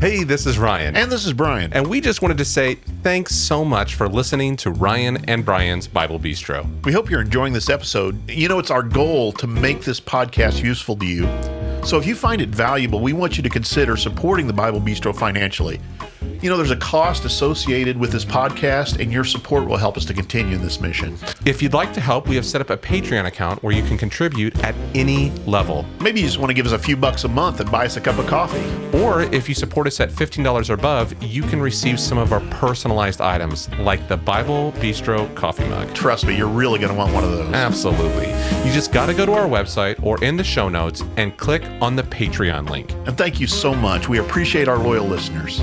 Hey, this is Ryan. And this is Brian. And we just wanted to say thanks so much for listening to Ryan and Brian's Bible Bistro. We hope you're enjoying this episode. You know, it's our goal to make this podcast useful to you. So if you find it valuable, we want you to consider supporting the Bible Bistro financially. You know, there's a cost associated with this podcast, and your support will help us to continue this mission. If you'd like to help, we have set up a Patreon account where you can contribute at any level. Maybe you just want to give us a few bucks a month and buy us a cup of coffee. Or if you support us at $15 or above, you can receive some of our personalized items, like the Bible Bistro coffee mug. Trust me, you're really going to want one of those. Absolutely. You just got to go to our website or in the show notes and click on the Patreon link. And thank you so much. We appreciate our loyal listeners.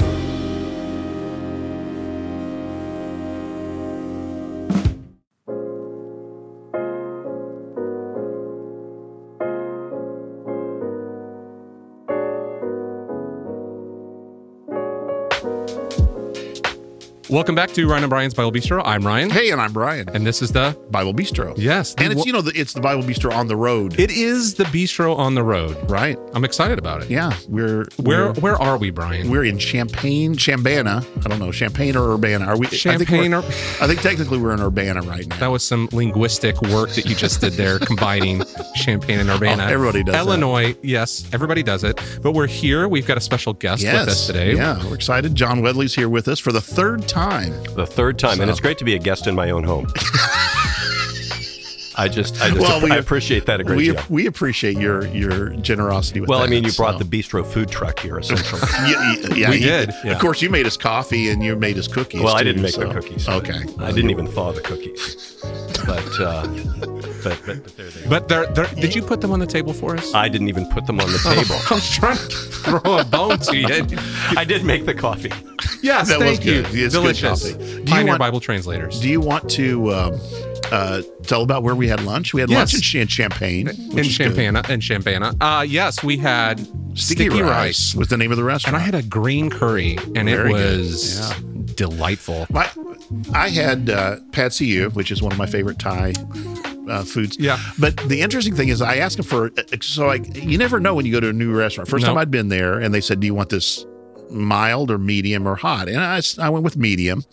Welcome back to Ryan and Brian's Bible Bistro. I'm Ryan. Hey, and I'm Brian. And this is the Bible Bistro. Yes. And it's, you know, it's the Bible Bistro on the road. It is the bistro on the road. right. I'm excited about it. Yeah. We're, Where we're, where are we, Brian? we're in Champaign, Chambana. I don't know, Champaign or Urbana. Are we? I think, or- I think technically we're in Urbana right now. That was some linguistic work that you just did there, combining Champaign and Urbana. Oh, everybody does that. Illinois, yes, everybody does it. But we're here. We've got a special guest with us today. Yeah, we're excited. John Weatherly's here with us for the third time. The third time, and it's great to be a guest in my own home. I just, I just, Well, we- I appreciate that a great we deal. we appreciate your your generosity with Well, that. I mean, you brought the bistro food truck here, essentially. Yeah, yeah, We did, yeah. Of course, you made us coffee and you made us cookies. well, I didn't make so- the cookies. Okay, I didn't even thaw the cookies, but, uh, but, but, but there they go. But they're, they're, did you put them on the table for us? I didn't even put them on the table. I was trying to throw a bone to you. I did make the coffee. Yes, That was thank you. good. It's good Delicious. coffee. Do you Pioneer want- Bible translators. Do you want to um, uh, tell about where we had lunch? We had Yes. lunch in, Ch- in Champaign. in which is good. In Champaign. Uh, yes, we had Sticky, rice, was the name of the restaurant. and I had a green curry, and Very it good. was Yeah. delightful. My, I had uh, see ew, which is one of my favorite Thai uh, foods. Yeah. But the interesting thing is, I asked him for so I you never know when you go to a new restaurant. First No. time I'd been there, and they said, "Do you want this mild or medium or hot?" And I, I went with medium.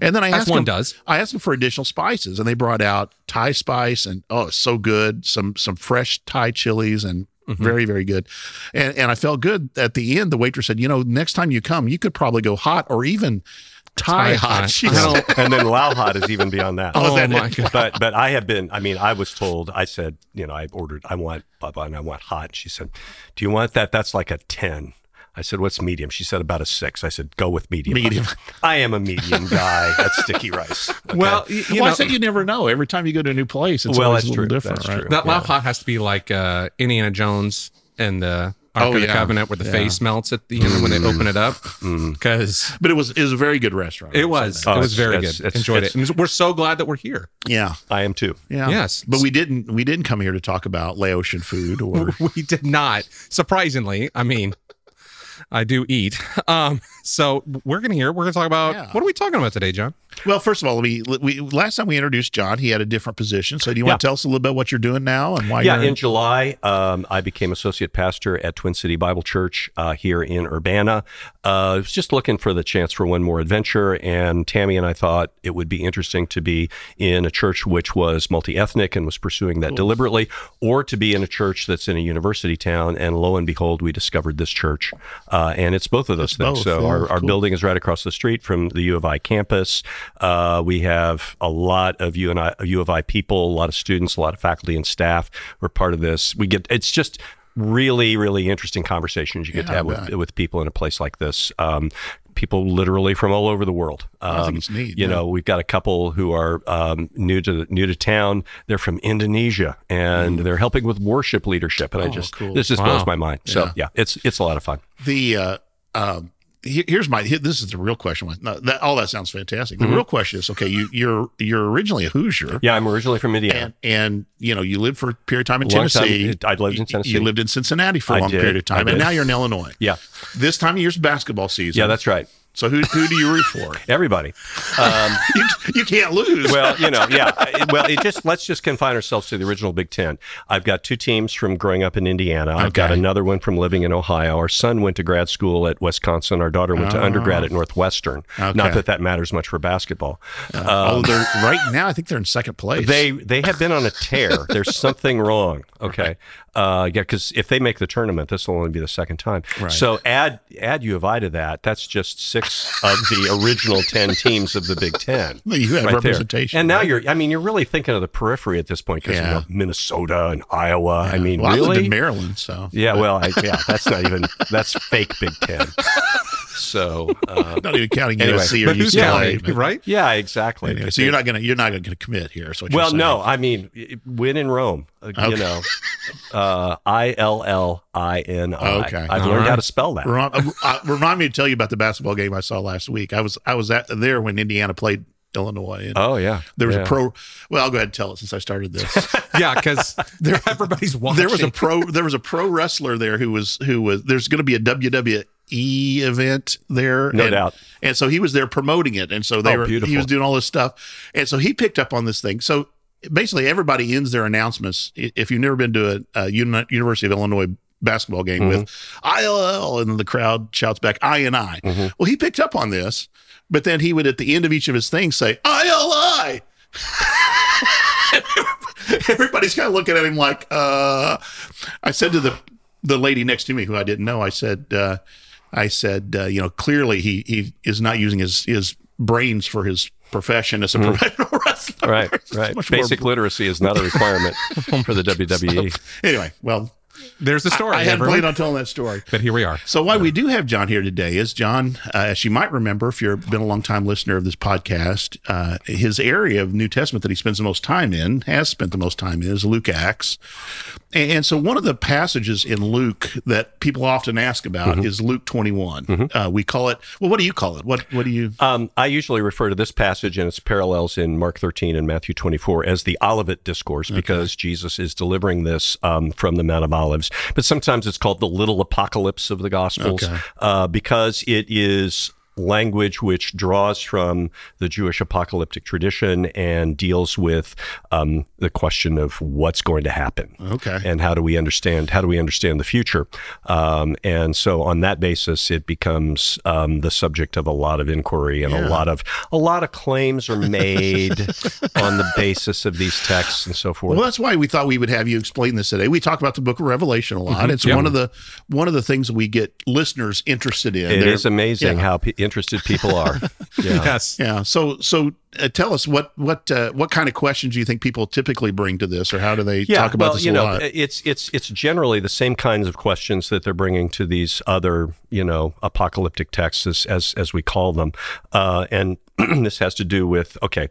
And then I Mm-hmm. Asked one them, does. I asked them for additional spices, and they brought out Thai spice, and oh, so good. Some some fresh Thai chilies and. Mm-hmm. Very, very good. And and I felt good at the end. The waitress said, you know, next time you come, you could probably go hot or even Thai, Thai hot. hot. She I said- don't- and then Lao Hot is even beyond that. Oh, Oh, that my it? god! but but I have been. I mean, I was told. I said, you know, I ordered. I want blah blah, and I want hot. She said, "Do you want that? That's like a ten. I said, "What's medium?" She said, "About a six. I said, "Go with medium." Medium. I am a medium guy at sticky rice. okay? Well, y- you well, know, I said you never know. Every time you go to a new place, it's Well, always that's a little true. different, That's right? true. that yeah. Lao Hot has to be like uh, Indiana Jones and the Ark Oh, of the yeah. Covenant, where the Yeah. face melts at the end when they open it up. Mm-hmm. Because But it was it was a very good restaurant. it was, Oh, it was very it's- good. it's- Enjoyed it's- it. And we're so glad that we're here. Yeah, I am too. yeah. Yes. but we didn't we didn't come here to talk about Laotian food or we did not. Surprisingly, I mean, I do eat. Um, so we're gonna hear. We're gonna talk about Yeah. what are we talking about today, John? well, first of all, we we last time we introduced John, he had a different position. So do you want to tell us a little bit what you're doing now and why Yeah, you're yeah, in July, um, I became associate pastor at Twin City Bible Church uh, here in Urbana. Uh, I was just looking for the chance for one more adventure, and Tammy and I thought it would be interesting to be in a church which was multi ethnic and was pursuing that deliberately, or to be in a church that's in a university town. And lo and behold, we discovered this church, uh, and it's both of those It's things. both, so yeah, our, our cool. building is right across the street from the U of I campus. Uh, we have a lot of U, and I, U of I people, a lot of students, a lot of faculty and staff. We're part of this. We get it's just really, really interesting conversations you get Yeah, to have with, with people in a place like this. Um, people literally from all over the world. Um, I think it's neat, You yeah. know, we've got a couple who are um, new to new to town. They're from Indonesia and they're helping with worship leadership. And I Mm. Oh, just cool. this just Wow. blows my mind. So Yeah. yeah, it's it's a lot of fun. the uh, um, he- here's my this is the real question. No, that, all that sounds fantastic. The Mm-hmm. real question is okay. You you're you're originally a Hoosier. Yeah, I'm originally from Indiana. And, and you know you lived for a period of time in Long time- Tennessee. I lived in Tennessee. You lived in Cincinnati for a I long did. period of time, and now you're in Illinois. yeah, This time of year's basketball season. yeah, that's right. So who who do you root for? Everybody. Um, you, you can't lose. Well, you know, yeah. Well, it just let's just confine ourselves to the original Big Ten. I've got two teams from growing up in Indiana. I've got another one from living in Ohio. Our son went to grad school at Wisconsin. Our daughter went to oh. undergrad at Northwestern. Not that that matters much for basketball. oh, they're right now. I think they're in second place. They they have been on a tear. There's something wrong. Okay, uh, yeah, because if they make the tournament, this will only be the second time. Right. So add add U of I to that. That's just six of the original ten teams of the Big Ten. Well, you have right there. representation, and now right? you're. I mean, you're really thinking of the periphery at this point because Yeah. you know Minnesota and Iowa. I mean, well, I lived in Maryland, so yeah, well, I, yeah, that's not even that's fake Big Ten. So uh, not even counting Anyway, USC or But who's UCLA. counting, but- right? yeah, exactly. Anyway, so you're not gonna you're not gonna commit here. So Well, no, I mean, i- win in Rome. uh, You know, uh, I L L I N I. Okay. I've All learned how to spell that. Remind, uh, remind me to tell you about the basketball game I saw last week. I was I was at there when Indiana played Illinois. And Oh yeah, there was Yeah. a pro. Well, I'll go ahead and tell it since I started this. Yeah, because everybody's watching. there was a pro. There was a pro wrestler there who was who was. There's going to be a WWE event there, No and, doubt. And so he was there promoting it, and so they Oh, were. He was doing all this stuff, and so he picked up on this thing. So basically, everybody ends their announcements. If you've never been to a, a Uni- University of Illinois basketball game with ILL, and the crowd shouts back INI. Well, he picked up on this, but then he would at the end of each of his things say ILI. Everybody's kind of looking at him like, uh, I said to the the lady next to me who I didn't know, I said, uh, I said, uh, you know, clearly he he is not using his his brains for his profession as a professional wrestler. Right, right. much more- Basic literacy is not a requirement for the. WWE. Anyway, well, There's the story. I hadn't everyone. planned on telling that story. but here we are. So why we do have John here today is John, uh, as you might remember, if you've been a long time listener of this podcast, uh, his area of New Testament that he spends the most time in, has spent the most time in, is Luke Acts. And, and so one of the passages in Luke that people often ask about is Luke 21. Uh, we call it, well, what do you call it? What, what do you? Um, I usually refer to this passage and its parallels in Mark 13 and Matthew 24 as the Olivet Discourse because Jesus is delivering this um, from the Mount of Olives. But sometimes it's called the little apocalypse of the Gospels Okay. uh, because it is language which draws from the Jewish apocalyptic tradition and deals with um, the question of what's going to happen Okay. and how do we understand how do we understand the future um, and so on that basis it becomes um, the subject of a lot of inquiry and Yeah. a lot of a lot of claims are made on the basis of these texts and so forth Well, that's why we thought we would have you explain this today. We talk about the Book of Revelation a lot. It's Yep. one of the one of the things we get listeners interested in. It They're- is amazing yeah. how pe interested people are yeah. Yes. Yeah. So so uh, tell us what what uh, what kind of questions do you think people typically bring to this, or how do they talk about well, this you a know, lot? it's it's it's generally the same kinds of questions that they're bringing to these other, you know, apocalyptic texts, as as, as we call them, uh, and this has to do with okay.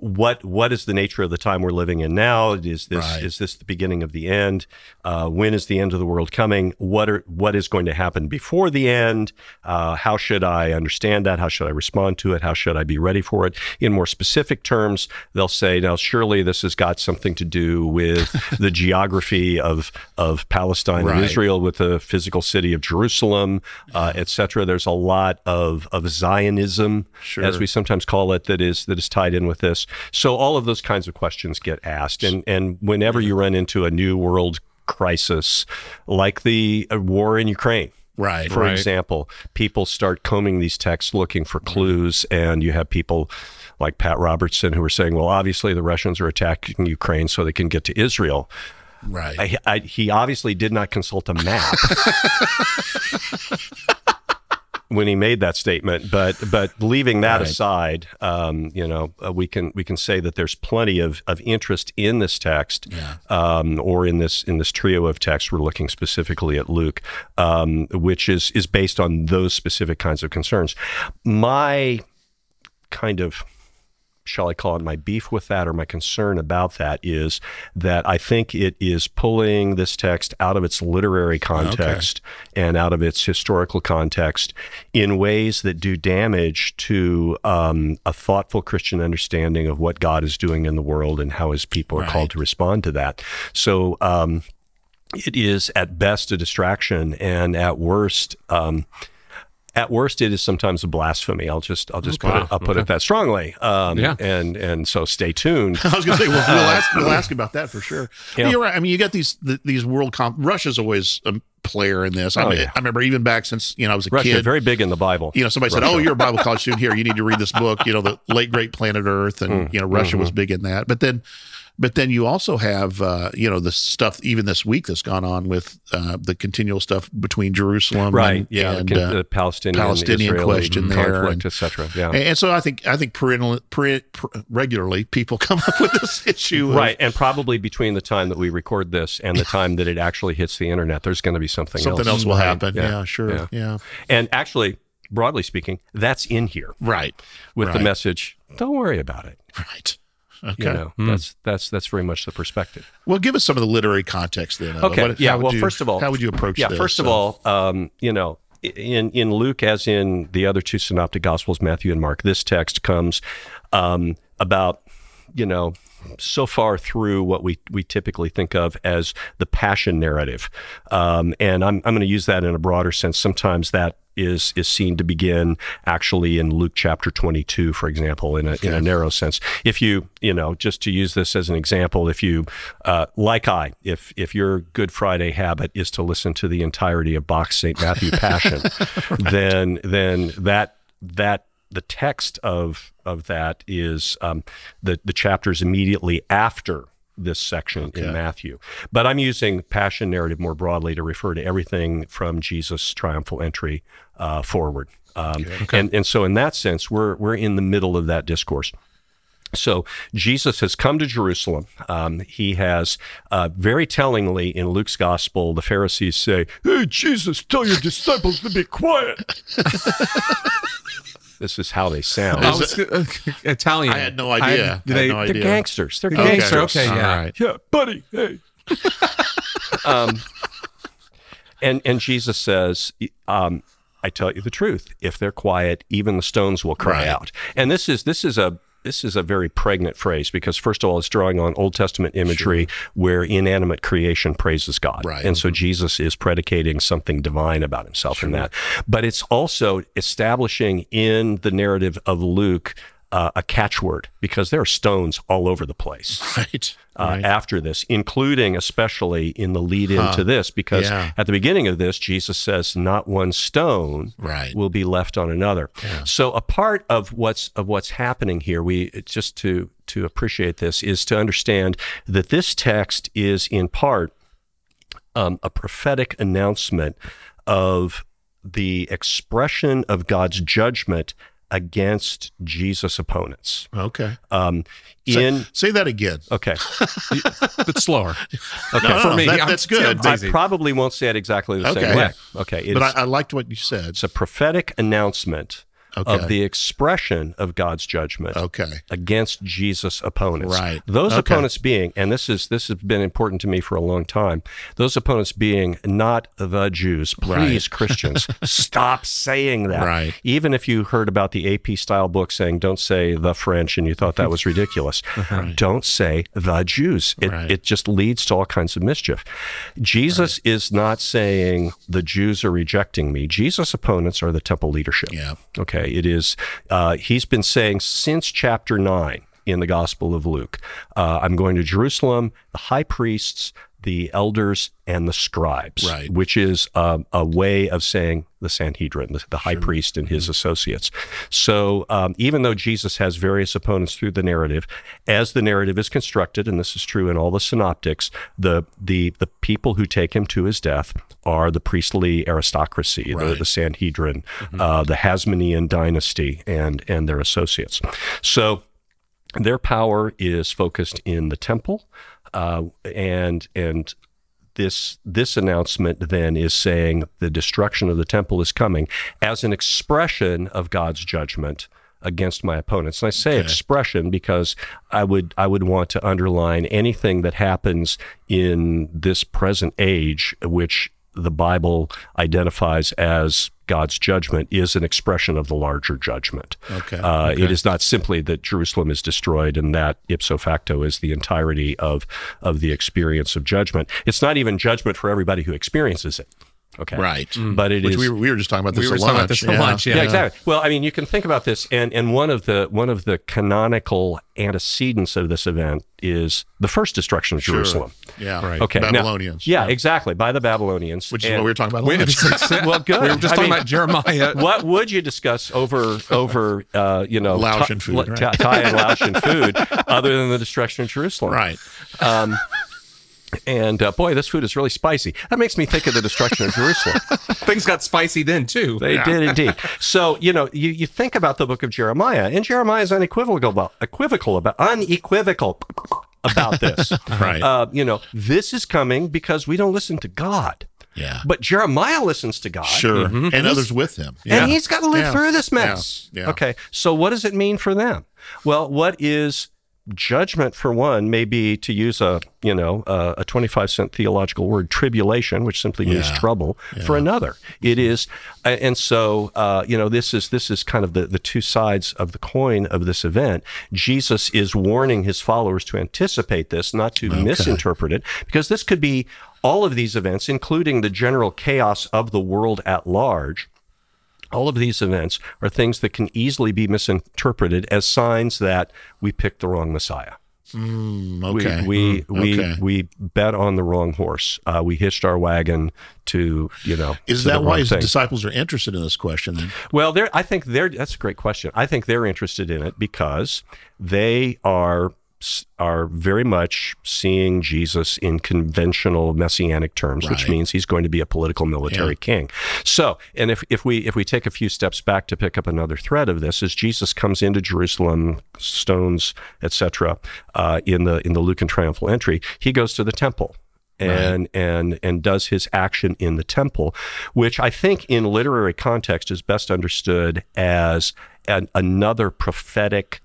What what is the nature of the time we're living in now? Is this Right. is this the beginning of the end? Uh, when is the end of the world coming? What are what is going to happen before the end? Uh, how should I understand that? How should I respond to it? How should I be ready for it? In more specific terms, they'll say, now surely this has got something to do with the geography of of Palestine and Israel, with the physical city of Jerusalem, uh, et cetera. There's a lot of of Zionism, Sure. as we sometimes call it, that is that is tied in with this. So all of those kinds of questions get asked, and and whenever you run into a new world crisis, like the uh, war in Ukraine. right. For Right. example, people start combing these texts looking for clues, and you have people like Pat Robertson who are saying, well, obviously the Russians are attacking Ukraine so they can get to Israel. Right. I, I, he obviously did not consult a map when he made that statement. But but leaving that Right. aside, um, you know, uh, we can we can say that there's plenty of, of interest in this text, Yeah. um, or in this in this trio of texts. We're looking specifically at Luke, um, which is is based on those specific kinds of concerns. My kind of shall I call it my beef with that or my concern about that is that I think it is pulling this text out of its literary context and out of its historical context in ways that do damage to um, a thoughtful Christian understanding of what God is doing in the world and how his people are Right. called to respond to that. So, um, it is at best a distraction and at worst um, at worst, it is sometimes a blasphemy. I'll just I'll just put it I'll put it that strongly. Um, Yeah. and and so stay tuned. I was going to say, well, we'll ask, we'll ask about that for sure. Yeah. You're right. I mean, you got these the, these world comp. Russia's always a player in this. I, Oh, mean, yeah. I remember even back since you know I was a Russia kid. very big in the Bible. you know, somebody said, "Oh, you're a Bible college student here. You need to read this book." You know, the late great planet Earth, Mm, and you know, Russia mm-hmm. was big in that. But then, but then you also have uh, you know the stuff even this week that's gone on with uh, the continual stuff between Jerusalem, right? And, yeah, and, the, uh, the Palestinian Palestinian Israeli question there, etc. Yeah. and, and so I think I think perennial, per, per, regularly people come up with this issue, of Right, and probably between the time that we record this and the time that it actually hits the internet, there's going to be something, else. Something else will Right, happen. Yeah, sure. yeah. Yeah. And actually, broadly speaking, that's in here Right. with the message. Don't worry about it. Right. Okay. You know, that's that's that's very much the perspective. Well, give us some of the literary context then. uh, Okay. what- yeah. Well, you- first of all, how would you approach Yeah. this? First of all, um, you know, in in Luke, as in the other two synoptic gospels, Matthew and Mark, this text comes um, about you know so far through what we we typically think of as the passion narrative, um, and I'm I'm going to use that in a broader sense. Sometimes that is is seen to begin actually in Luke chapter 22, for example, in a in a narrow sense. If you you know just to use this as an example, if you uh, like I, if if your Good Friday habit is to listen to the entirety of Bach's Saint Matthew Passion, then then that that the text of of that is um, the the chapters immediately after this section in Matthew. But I'm using passion narrative more broadly to refer to everything from Jesus' triumphal entry uh, forward. Um, And and so in that sense, we're we're in the middle of that discourse. So Jesus has come to Jerusalem. Um, he has, uh, very tellingly in Luke's gospel, the Pharisees say, "Hey, Jesus, tell your disciples to be quiet." this is how they sound. I was, uh, Italian. I had no idea. I had they, no They're idea. gangsters. They're Okay. gangsters. Gangster, okay, yeah. All right. Yeah, buddy. Hey. um, and and Jesus says, um, "I tell you the truth. If they're quiet, even the stones will cry Right. out." And this is this is a this is a very pregnant phrase because first of all, it's drawing on Old Testament imagery where inanimate creation praises God, Right. and so mm-hmm. Jesus is predicating something divine about himself in that. But it's also establishing in the narrative of Luke. Uh, a catchword because there are stones all over the place Right. uh, right. after this, including especially in the lead into this, because Yeah. at the beginning of this, Jesus says, "Not one stone Right. will be left on another." So a part of what's of what's happening here, we just to to appreciate this is to understand that this text is in part um, a prophetic announcement of the expression of God's judgment against Jesus' opponents. Okay. Um, Say, in say that again. okay. but slower. Okay. No, For me, that- I'm- that's good. I probably won't say it exactly the Okay. same way. Okay. It But is- I, I liked what you said. it's a prophetic announcement Okay. of the expression of God's judgment Okay. against Jesus' opponents. Right. Those Okay. opponents being, and this is this has been important to me for a long time. Those opponents being not the Jews. Please, Christians, stop saying that. Right. Even if you heard about the AP style book saying "Don't say the French" and you thought that was ridiculous, don't say the Jews. It Right. it just leads to all kinds of mischief. Jesus is not saying the Jews are rejecting me. Jesus' opponents are the temple leadership. Yeah. Okay, it is. Uh, he's been saying since chapter nine in the Gospel of Luke, uh, I'm going to Jerusalem. The high priests, the elders, and the scribes, Right. which is um, a way of saying the Sanhedrin, the, the high priest and his associates. So um, even though Jesus has various opponents through the narrative, as the narrative is constructed, and this is true in all the synoptics, the the the people who take him to his death are the priestly aristocracy, the, Right. the Sanhedrin, uh, the Hasmonean dynasty, and and their associates. So their power is focused in the temple, uh, and and this this announcement then is saying the destruction of the temple is coming as an expression of God's judgment against my opponents. And I say expression because I would I would want to underline anything that happens in this present age, which the Bible identifies as God's judgment, is an expression of the larger judgment. Okay. Uh, It is not simply that Jerusalem is destroyed and that ipso facto is the entirety of of the experience of judgment. It's not even judgment for everybody who experiences it. Okay, Right. But it Which is we, were, we were just talking about this We were at talking lunch. about this at lunch, yeah, exactly. Well, I mean, you can think about this, and and one of the one of the canonical antecedents of this event is the first destruction of Sure. Jerusalem. Yeah. Right. Okay, now- Babylonians. yeah, exactly, by the Babylonians, Which is And- what we were talking about. at We- lunch. well, good. We were just I talking mean, about Jeremiah. what would you discuss over over uh, you know Laotian food, Thai- right? Thai and Laotian food, other than the destruction of Jerusalem? right. And uh, boy, this food is really spicy. That makes me think of the destruction of Jerusalem. Things got spicy then too. They did indeed. So you know, you, you think about the book of Jeremiah, and Jeremiah is unequivocal about equivocal about unequivocal about this. Right. Uh, you know, this is coming because we don't listen to God. Yeah. But Jeremiah listens to God. Sure. And he's- others with him. Yeah. And he's got to live Yeah. through this mess. Yeah. Yeah. Okay. So what does it mean for them? Well, what is judgment for one may be to use a you know a, a 25 cent theological word tribulation which simply means Yeah. trouble for another. It is and so uh, you know this is this is kind of the, the two sides of the coin of this event. Jesus is warning his followers to anticipate this not to misinterpret it because this could be all of these events including the general chaos of the world at large all of these events are things that can easily be misinterpreted as signs that we picked the wrong Messiah. Okay. We we we, Okay. we bet on the wrong horse. Uh, we hitched our wagon to you know. Is that why his disciples are interested in this question then? Well, they're. I think they're. That's a great question. I think they're interested in it because they are are very much seeing Jesus in conventional messianic terms, which means he's going to be a political military Yeah. king. So, and if, if we if we take a few steps back to pick up another thread of this, as Jesus comes into Jerusalem, stones, etc., uh, in the in the Lucan triumphal entry, he goes to the temple and and and does his action in the temple, which I think in literary context is best understood as an, another prophetic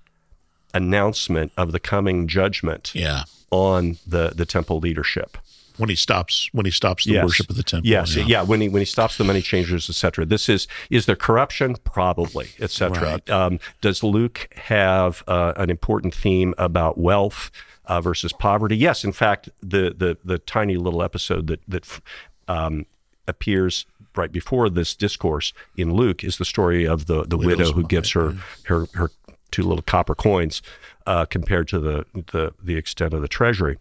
announcement of the coming judgment Yeah. on the the temple leadership. When he stops when he stops the Yes. worship of the temple. Yes, yeah. When he when he stops the money changers, etc. This is is there corruption? Probably, etc. Right. Um, does Luke have uh, an important theme about wealth uh, versus poverty? Yes. In fact, the the the tiny little episode that that um, appears right before this discourse in Luke is the story of the the Widow's widow who gives her her her two little copper coins uh, compared to the the the extent of the treasury.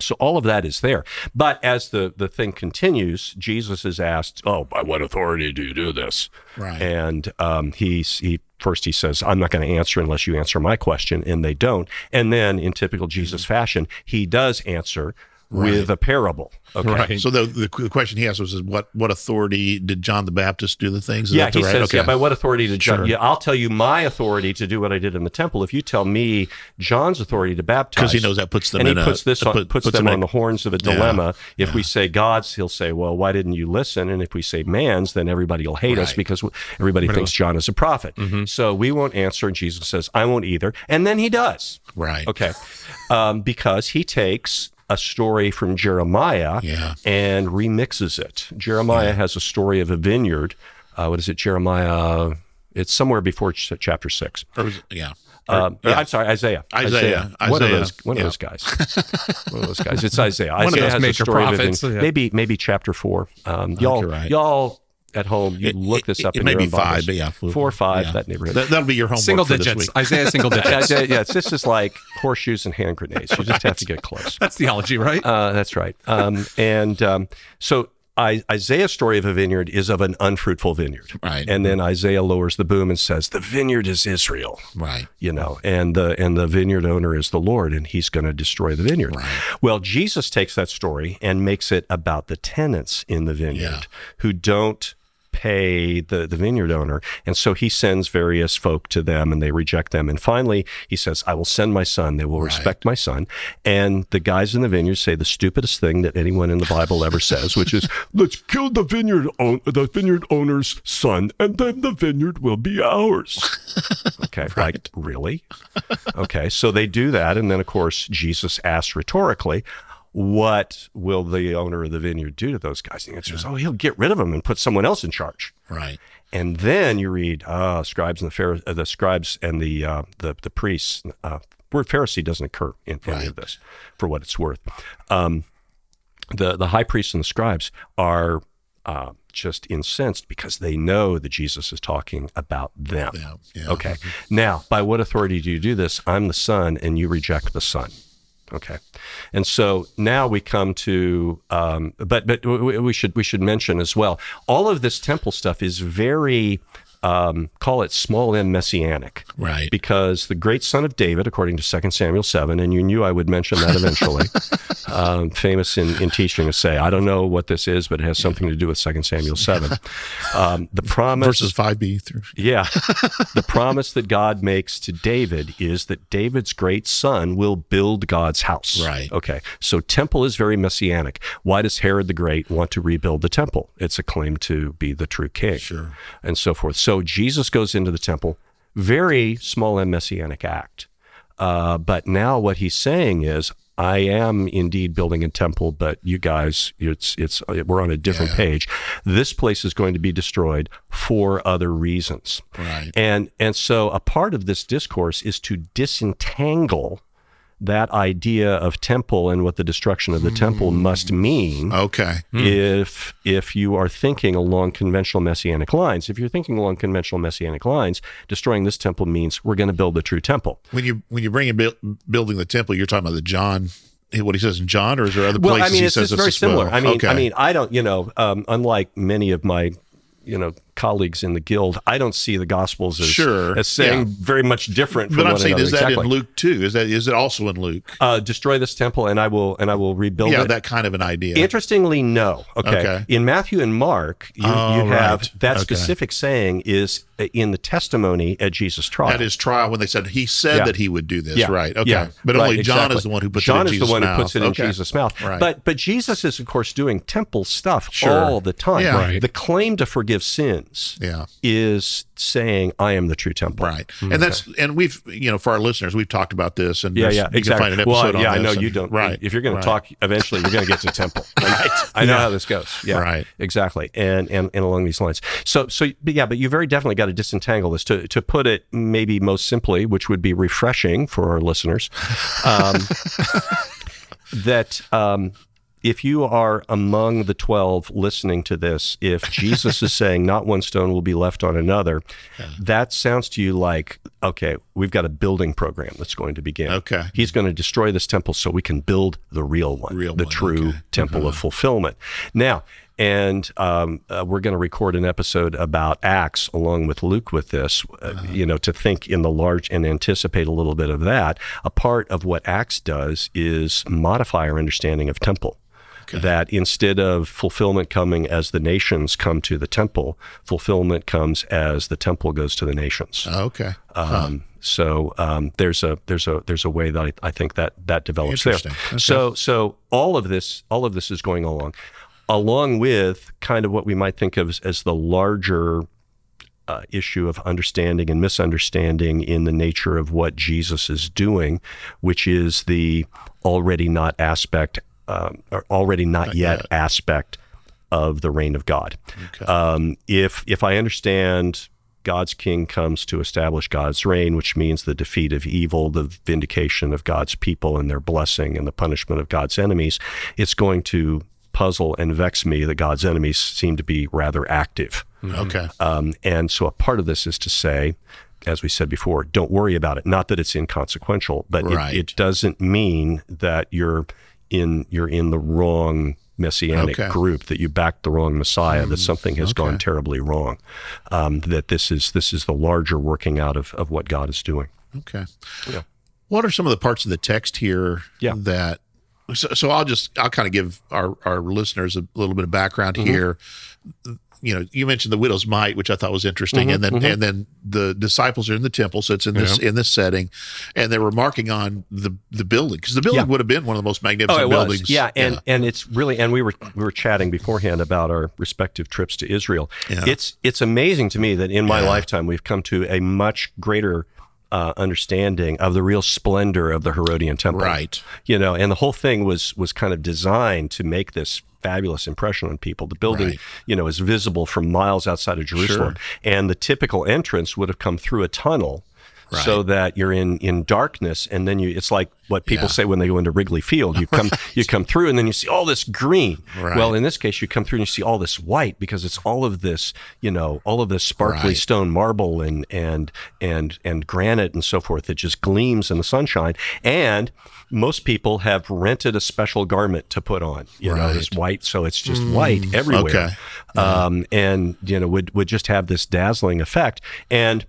So all of that is there. But as the, the thing continues, Jesus is asked, "Oh, by what authority do you do this?" Right. And um, he's he first he says, "I'm not going to answer unless you answer my question," and they don't. And then, in typical Jesus fashion, he does answer with a parable. Okay. Right. So the, the the question he asked was, is what what authority did John the Baptist do the things? Is Yeah, that he right- says, okay. yeah, by what authority did John? Sure. Yeah, I'll tell you my authority to do what I did in the temple. If you tell me John's authority to baptize, 'Cause he knows that puts them and in he a- puts this on, put- puts, puts them them on in- the horns of a dilemma. If we say God's, he'll say, well, why didn't you listen? And if we say man's, then everybody will hate us because everybody thinks John is a prophet. Mm-hmm. So we won't answer, and Jesus says, I won't either, and then he does. Right. Okay, um, because he takes a story from Jeremiah Yeah. and remixes it. Jeremiah has a story of a vineyard. Uh, what is it? Jeremiah. It's somewhere before ch- chapter six. Or yeah. Um, yeah. I'm sorry, Isaiah. Isaiah. One of those. One Yeah. of those guys. one of those guys. It's Isaiah. of Isaiah those has a story of prophets, vineyard. yeah. Maybe maybe chapter four. Um, y'all right. y'all at home, you It- look this it- up. it in may your be own five, but yeah, four- four or five. yeah. That neighborhood. That, that'll be your homework Single for this digits. week. Isaiah single digits. Isaiah, yeah, this is like horseshoes and hand grenades. You just have to get close. That's theology, right? Uh, that's right. Um, and um, so I, Isaiah's story of a vineyard is of an unfruitful vineyard. Right. And then Isaiah lowers the boom and says, "The vineyard is Israel." Right. You know, and the and the vineyard owner is the Lord, and He's going to destroy the vineyard. Well, Jesus takes that story and makes it about the tenants in the vineyard Yeah. who don't pay the, the vineyard owner. And so he sends various folk to them and they reject them. And finally, he says, I will send my son. They will respect my son. And the guys in the vineyard say the stupidest thing that anyone in the Bible ever says, which is, let's kill the vineyard, own, the vineyard owner's son, and then the vineyard will be ours. Okay. Like, really? Okay. So they do that. And then, of course, Jesus asks rhetorically, what will the owner of the vineyard do to those guys? The answer is, oh, he'll get rid of them and put someone else in charge. Right. And then you read, uh, scribes and the Phar- uh, the scribes and the uh, the the priests. Uh, word Pharisee doesn't occur in any of this, for what it's worth. Um, the the high priests and the scribes are uh, just incensed because they know that Jesus is talking about them. Yeah, yeah. Okay. Now, by what authority do you do this? I'm the Son, and you reject the Son. Okay, and so now we come to, um, but but we we should we should mention as well. All of this temple stuff is very um, call it small m messianic, Right. Because the great son of David, according to 2 Samuel seven, and you knew I would mention that eventually, um, famous in, in teaching to say, I don't know what this is, but it has something to do with 2 Samuel seven. Um, the promise Verses 5b through. yeah. the promise that God makes to David is that David's great son will build God's house. Right. Okay. So temple is very messianic. Why does Herod the Great want to rebuild the temple? It's a claim to be the true king. Sure. And so forth. So Jesus goes into the temple, very small and messianic act. Uh, but now what he's saying is, I am indeed building a temple, but you guys, it's it's we're on a different Yeah. page. This place is going to be destroyed for other reasons. Right. And and so a part of this discourse is to disentangle that idea of temple and what the destruction of the temple must mean Okay. if if you are thinking along conventional messianic lines. If you're thinking along conventional messianic lines, destroying this temple means we're going to build the true temple. When you when you bring in buil- building the temple, you're talking about the John, what he says in John, or is there other Well, places I mean, he it's says just this very as well? similar. I mean, okay. I mean, I don't, you know, um, unlike many of my, you know, colleagues in the guild, I don't see the Gospels as, Sure, as saying yeah. very much different. From but I'm saying, another. is that exactly. in Luke too? Is that is it also in Luke? Uh, destroy this temple, and I will, and I will rebuild yeah, it. that kind of an idea. Interestingly, no. Okay. Okay. In Matthew and Mark, you, Oh, you have right. that Okay. specific saying is in the testimony at Jesus' trial. At his trial, when they said he said Yeah. that he would do this, Yeah. right? Okay, Yeah. but Right, only John exactly. is the one who puts John it in is Jesus' the one mouth. who puts it in Jesus' mouth. Right. But but Jesus is of course doing temple stuff Sure. all the time. Yeah. Right. The claim to forgive Yeah. is saying I am the true temple. Right, and that's and we've you know for our listeners we've talked about this and Yeah, yeah, you can exactly. find an episode well, yeah, I know this you don't. Right, If you're going right. to talk, eventually you're going to get to temple. right. I know how this goes. Yeah. Right. Exactly. And, and and along these lines. So so but yeah, but you very definitely got to disentangle this. To to put it maybe most simply, which would be refreshing for our listeners, um, that. Um, if you are among the 12 listening to this, if Jesus is saying not one stone will be left on another, that sounds to you like, okay, we've got a building program that's going to begin. Okay. He's going to destroy this temple so we can build the real one, Real the one, true okay. Uh-huh. temple of fulfillment. Now, and um, uh, we're going to record an episode about Acts along with Luke with this, uh, Uh-huh. you know, to think in the large and anticipate a little bit of that. A part of what Acts does is modify our understanding of temple. That instead of fulfillment coming as the nations come to the temple, fulfillment comes as the temple goes to the nations. Okay, Um, So um, there's a there's a there's a way that I, I think that that develops there. Okay. So so all of this all of this is going along, along with kind of what we might think of as, as the larger uh, issue of understanding and misunderstanding in the nature of what Jesus is doing, which is the already not aspect, um, or already not, yet, yet. aspect of the reign of God. Um, if if I understand God's king comes to establish God's reign, which means the defeat of evil, the vindication of God's people and their blessing, and the punishment of God's enemies, it's going to puzzle and vex me that God's enemies seem to be rather active. okay, Um, and so a part of this is to say, as we said before, don't worry about it. Not that it's inconsequential, but Right. it, it doesn't mean that you're in you're in the wrong messianic Okay. Group, that you backed the wrong Messiah, that something has gone terribly wrong. Um, that this is this is the larger working out of, of what God is doing. okay. Yeah. What are some of the parts of the text here Yeah. that? So, so I'll just I'll kind of give our our listeners a little bit of background Mm-hmm. here. You know, you mentioned the widow's mite, which I thought was interesting, Mm-hmm, and then and then the disciples are in the temple, so it's in this in this setting, and they were marking on the the building because the building Yeah. would have been one of the most magnificent buildings. Oh, Yeah, and and it's really and we were we were chatting beforehand about our respective trips to Israel. Yeah. It's it's amazing to me that in my Yeah. lifetime we've come to a much greater uh, understanding of the real splendor of the Herodian temple. Right. You know, and the whole thing was was kind of designed to make this fabulous impression on people. The building, Right. you know, is visible from miles outside of Jerusalem, and the typical entrance would have come through a tunnel so that you're in in darkness, and then you it's like what people Yeah. say when they go into Wrigley Field. You come you come through, and then you see all this green. Right. Well, in this case, you come through and you see all this white because it's all of this you know all of this sparkly Right. stone marble and and and and granite and so forth that just gleams in the sunshine and most people have rented a special garment to put on you know it's white so it's just white everywhere Okay. um, and you know would would just have this dazzling effect and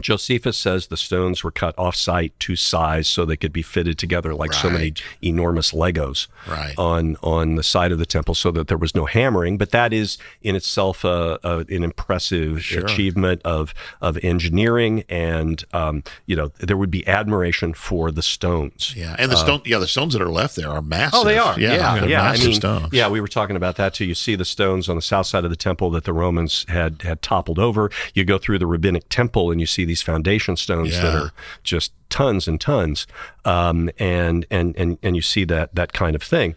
Josephus says the stones were cut off site to size so they could be fitted together like so many enormous Legos Right. on on the side of the temple so that there was no hammering. But that is in itself a, a, an impressive achievement of of engineering, and um, you know there would be admiration for the stones. Yeah, and the stone. Yeah, the stones that are left there are massive. Oh, they are. Yeah, Yeah, they're yeah. I massive mean, stones. yeah, we were talking about that too. You see the stones on the south side of the temple that the Romans had had toppled over. You go through the rabbinic temple and you see these foundation stones that are just tons and tons, um, and and and and you see that that kind of thing.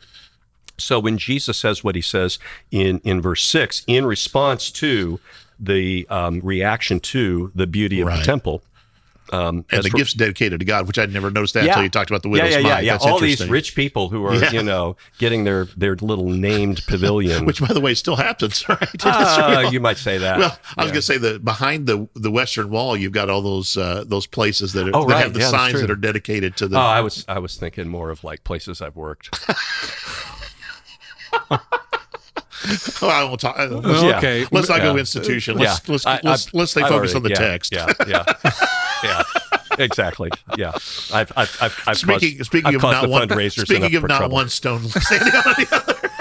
So when Jesus says what he says in in verse six, in response to the um, reaction to the beauty of Right. the temple. Um, and the for- gifts dedicated to God, which I'd never noticed that until you talked about the widow's yeah, yeah, mite. yeah, That's yeah. All these rich people who are, Yeah. you know, getting their their little named pavilion. which by the way still happens, right? In Ah, you might say that. Well, I was going to say that behind the the western wall, you've got all those uh, those places that, are, Oh, that right. have the Yeah, signs that are dedicated to the. Oh, I was I was thinking more of like places I've worked. Oh, I won't talk. uh, Yeah. Okay. Let's not go institution. Yeah. Let's let's I- let's, I've- let's stay I've focused already- on the yeah, text. Yeah, yeah, yeah. Exactly. Yeah. I've I've I've, I've Speaking caused, speaking I've of not the one fundraisers speaking of not trouble. one stone standing on the other.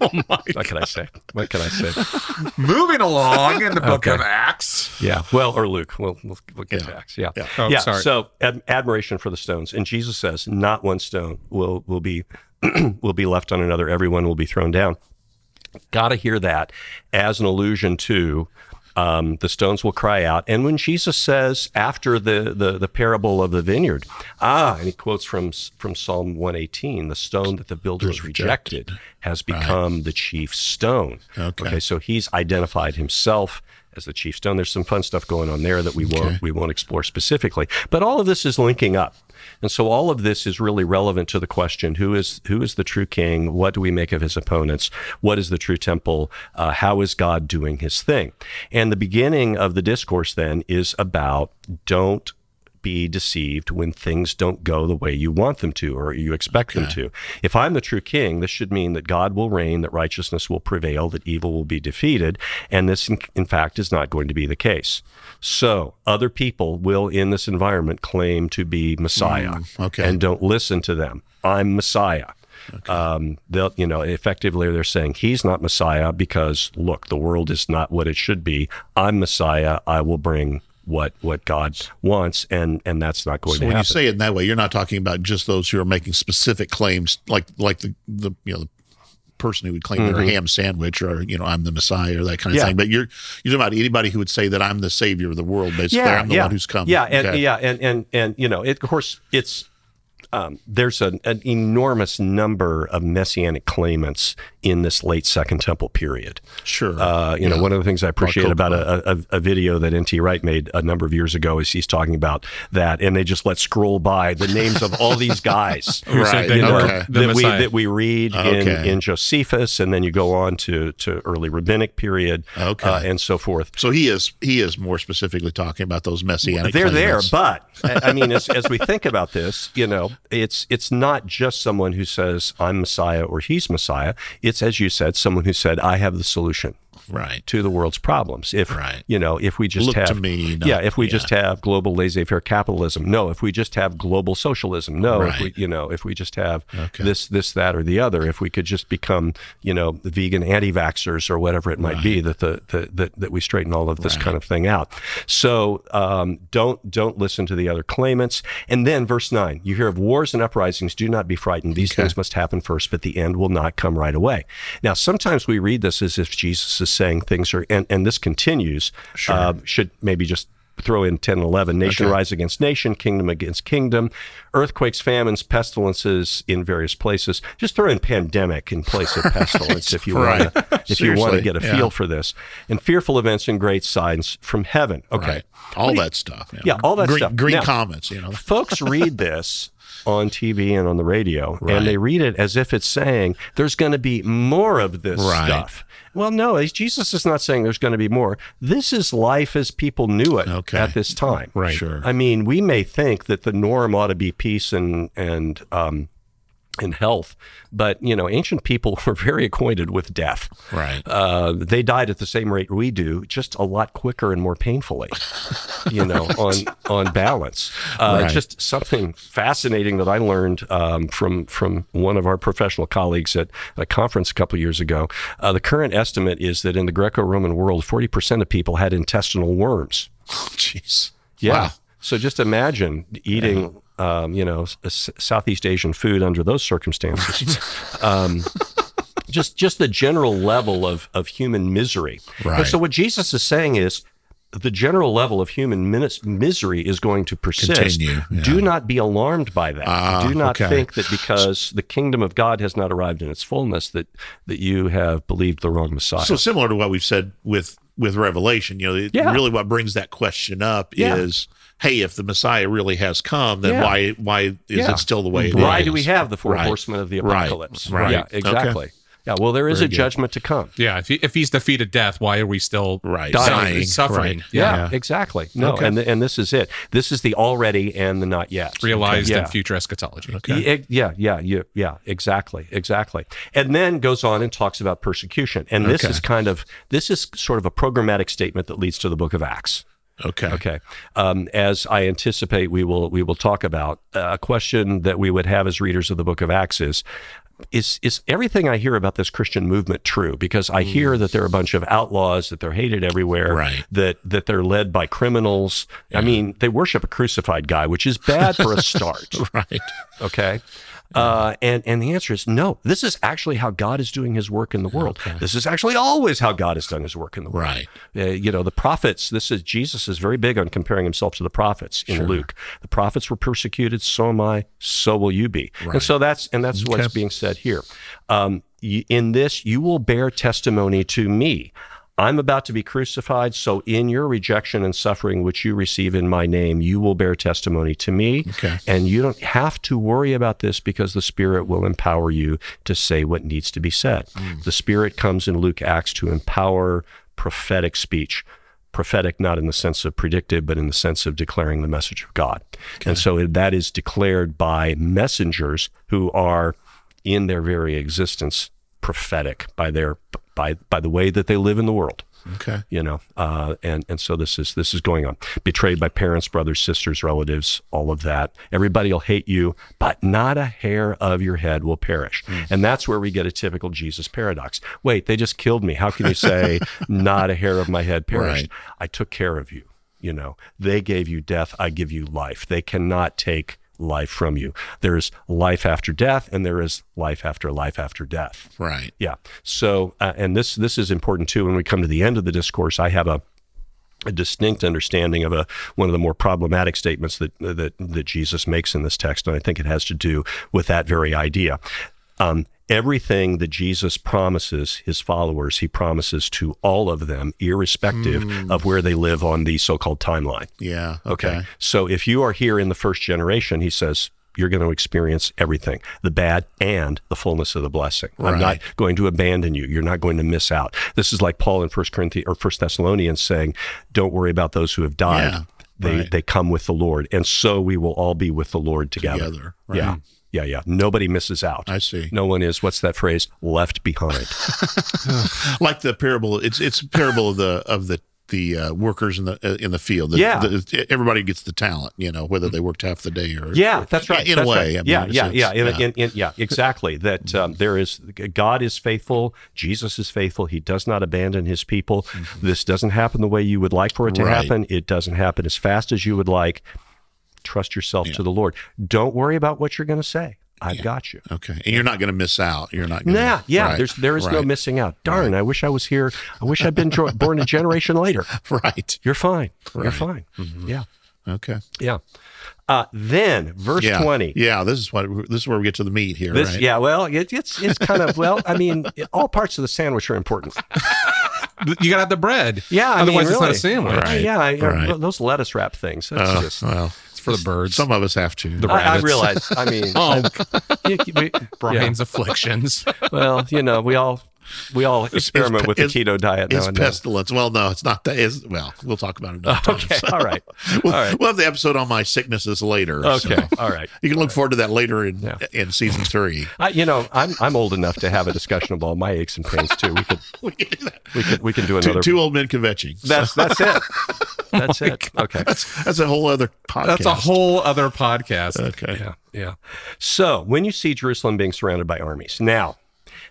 Oh what can I say? What can I say? Moving along in the book Okay. of Acts. Yeah. Well, or Luke. We'll we'll, we'll get Yeah. to Acts. Yeah. Yeah. Oh, yeah. sorry. So ad- admiration for the stones, and Jesus says, not one stone will will be will be left on another. Everyone will be thrown down. Got to hear that as an allusion to um, the stones will cry out. And when Jesus says after the, the the parable of the vineyard, ah, and he quotes from from Psalm 118, the stone that the builders rejected has become the chief stone. Okay. so he's identified himself as the chief stone. There's some fun stuff going on there that we won't we won't explore specifically. But all of this is linking up. And so all of this is really relevant to the question: Who is who is the true king? What do we make of his opponents? What is the true temple? Uh, how is God doing His thing? And the beginning of the discourse then is about don't be deceived when things don't go the way you want them to or you expect them to. If I'm the true king, this should mean that God will reign, that righteousness will prevail, that evil will be defeated. And this, in, in fact, is not going to be the case. So other people will, in this environment, claim to be Messiah okay. and don't listen to them. I'm Messiah. Um, they'll, you know, effectively they're saying he's not Messiah because look, the world is not what it should be. I'm Messiah. I will bring what what God wants, and and that's not going So to when you say it in that way, you're not talking about just those who are making specific claims, like like the the you know the person who would claim they're a ham sandwich or you know I'm the Messiah or that kind of Mm-hmm. Yeah. thing. But you're you're talking about anybody who would say that I'm the savior of the world. Basically, I'm the one who's come. Yeah, and Okay. yeah, and and and you know, it, of course, it's um, there's an, an enormous number of messianic claimants in this late Second Temple period. Sure. Uh, you know, one of the things I appreciate about a, a, a video that N.T. Wright made a number of years ago is he's talking about that, and they just let scroll by the names of all these guys. Right, you know, okay. the that we that we read in, Okay. in Josephus, and then you go on to to early rabbinic period, Okay. uh, and so forth. So he is he is more specifically talking about those messianic. They're there, but I I mean, as, as we think about this, you know, it's it's not just someone who says I'm Messiah or he's Messiah. It's as you said, someone who said I have the solution right. to the world's problems. If Right. you know, if we just Look have to me, not- yeah, if we yeah. just have global laissez-faire capitalism, no. If we just have global socialism, no. If we you know, if we just have Okay. this this that or the other, if we could just become you know the vegan anti-vaxxers or whatever it might be, that the, the that that we straighten all of this kind of thing out. So um, don't don't listen to the other claimants. And then verse nine, you hear of wars and uprisings. Do not be frightened. These things must happen first, but the end will not come right away. Now, sometimes we read this as if Jesus is saying things are, and, and this continues. Uh, should maybe just throw in 10 and 11. Nation Okay. rise against nation, kingdom against kingdom, earthquakes, famines, pestilences in various places. Just throw in pandemic in place of pestilence if you want Right. to if you want to get a yeah. feel for this. And fearful events and great signs from heaven. Okay. Right. All that stuff. know. Yeah, all that green, stuff. Green Now- comments, you know. Folks read this on TV and on the radio, Right. and they read it as if it's saying there's going to be more of this Right. stuff. Well, no, Jesus is not saying there's going to be more. This is life as people knew it Okay. at this time. Right. Sure. I mean, we may think that the norm ought to be peace and and um, and health, but you know, ancient people were very acquainted with death. Right. Uh, they died at the same rate we do, just a lot quicker and more painfully. you know, on on balance. Uh, Right. Just something fascinating that I learned um, from from one of our professional colleagues at a conference a couple years ago. Uh, the current estimate is that in the Greco-Roman world, forty percent of people had intestinal worms. Jeez. Yeah. Wow. So just imagine eating, um, you know, s- Southeast Asian food under those circumstances. um, just just the general level of of human misery. Right. And so what Jesus is saying is. The general level of human misery is going to persist. Continue, yeah. Do not be alarmed by that. Ah, Do not okay. think that because the kingdom of God has not arrived in its fullness that that you have believed the wrong Messiah. So similar to what we've said with with Revelation, you know, it- Yeah. really what brings that question up Yeah. is, hey, if the Messiah really has come, then Yeah. why why is Yeah. it still the way it is? Why do we have the four Right. horsemen of the apocalypse? Right. Yeah, Okay. exactly. Yeah, well, there is Very a good. judgment to come. Yeah, if, he, if he's defeated death, why are we still Right. dying, Dying. suffering? Right. Yeah, Yeah. exactly. No, Okay. and and this is it. This is the already and the not yet. Realized yeah. in future eschatology. Yeah, yeah, yeah, yeah, yeah, exactly, exactly. And then goes on and talks about persecution. And this Okay. is kind of this is sort of a programmatic statement that leads to the book of Acts. Okay. Okay. Um, as I anticipate, we will we will talk about uh, a question that we would have as readers of the Book of Acts is. Is is everything I hear about this Christian movement true? Because I hear that they're a bunch of outlaws, that they're hated everywhere, Right. that that they're led by criminals. I mean, they worship a crucified guy, which is bad for a start. Right. Okay. Uh, and and the answer is no. This is actually how God is doing His work in the world. This is actually always how God has done His work in the world. Right. Uh, you know, the prophets. This is Jesus is very big on comparing himself to the prophets in Luke. The prophets were persecuted. So am I. So will you be. And so that's and that's what's being said here. Um, in this, you will bear testimony to me. I'm about to be crucified, so in your rejection and suffering which you receive in my name, you will bear testimony to me. Okay. And you don't have to worry about this because the Spirit will empower you to say what needs to be said. Hmm. The Spirit comes in Luke Acts to empower prophetic speech. Prophetic, not in the sense of predictive, but in the sense of declaring the message of God. And so that is declared by messengers who are, in their very existence, prophetic by their by by the way that they live in the world. Okay. you know uh, and and so this is this is going on. Betrayed by parents brothers sisters relatives all of that. Everybody will hate you but not a hair of your head will perish. And that's where we get a typical jesus paradox. Wait they just killed me. How can you say not a hair of my head perished? Right. i took care of you you know. They gave you death. I give you life. They cannot take life from you there's life after death and there is life after life after death Right. yeah. So, uh, and this this is important too. When we come to the end of the discourse, I have a a distinct understanding of a one of the more problematic statements that that that Jesus makes in this text, and I think it has to do with that very idea. Um, everything that Jesus promises his followers, he promises to all of them, irrespective hmm. of where they live on the so-called timeline. Yeah. Okay. Okay. So if you are here in the first generation, he says, you're going to experience everything the bad and the fullness of the blessing. I'm not going to abandon you. You're not going to miss out. This is like Paul in First Corinthians or First Thessalonians saying, don't worry about those who have died. Yeah, they, right. they come with the Lord. And so we will all be with the Lord together. Together, right. Yeah. Yeah. Yeah. Nobody misses out. I see. No one is, what's that phrase? Left behind. Like the parable. It's it's a parable of the of the the uh, workers in the uh, in the field. The- Yeah. the- everybody gets the talent. You know, whether they worked half the day or Yeah, that's right. In that's a way, right. I mean, yeah, yeah, yeah, in, yeah. In, in, yeah, exactly. That um, there is God is faithful. Jesus is faithful. He does not abandon His people. This doesn't happen the way you would like for it to Mm-hmm. Right. happen. It doesn't happen as fast as you would like. Trust yourself to the Lord. Don't worry about what you're going to say. I've got you. Okay. And you're not going to miss out. You're not going Yeah, to. yeah. Right, There's there is no missing out. Darn, I wish I was here. I wish I'd been jo- born a generation later. Right. You're fine. You're Right. fine. Yeah, Okay. yeah. Uh, then verse Yeah. twenty. Yeah. This is what this is where we get to the meat here. This, right? yeah, well, it, it's it's kind of well. I mean, all parts of the sandwich are important. You gotta have the bread. Yeah, I otherwise mean, it's not a sandwich. Right. Yeah, I, right. those lettuce wrap things. That's Uh, just. well, It's for the birds. some of us have to. The I, I rabbits. realize. I mean, Oh, you- you- Brian's afflictions. well, you know, we all we all experiment pe- with the it's- keto diet now It's and then. pestilence. Well, no, it's not that. Is well, we'll talk about it another time. Okay, all right, We'll, all right. we'll have the episode on my sicknesses later. so Okay, all right. You can look forward to that later in Yeah. in season three. I, you know, I'm I'm old enough to have a discussion of all my aches and pains too. We could we can do that. we could we can do Two, another. two old men convention. That's that's it. Oh that's it. Okay. That's a whole other podcast. That's a whole other podcast. Okay. Yeah, yeah. So when you see Jerusalem being surrounded by armies, now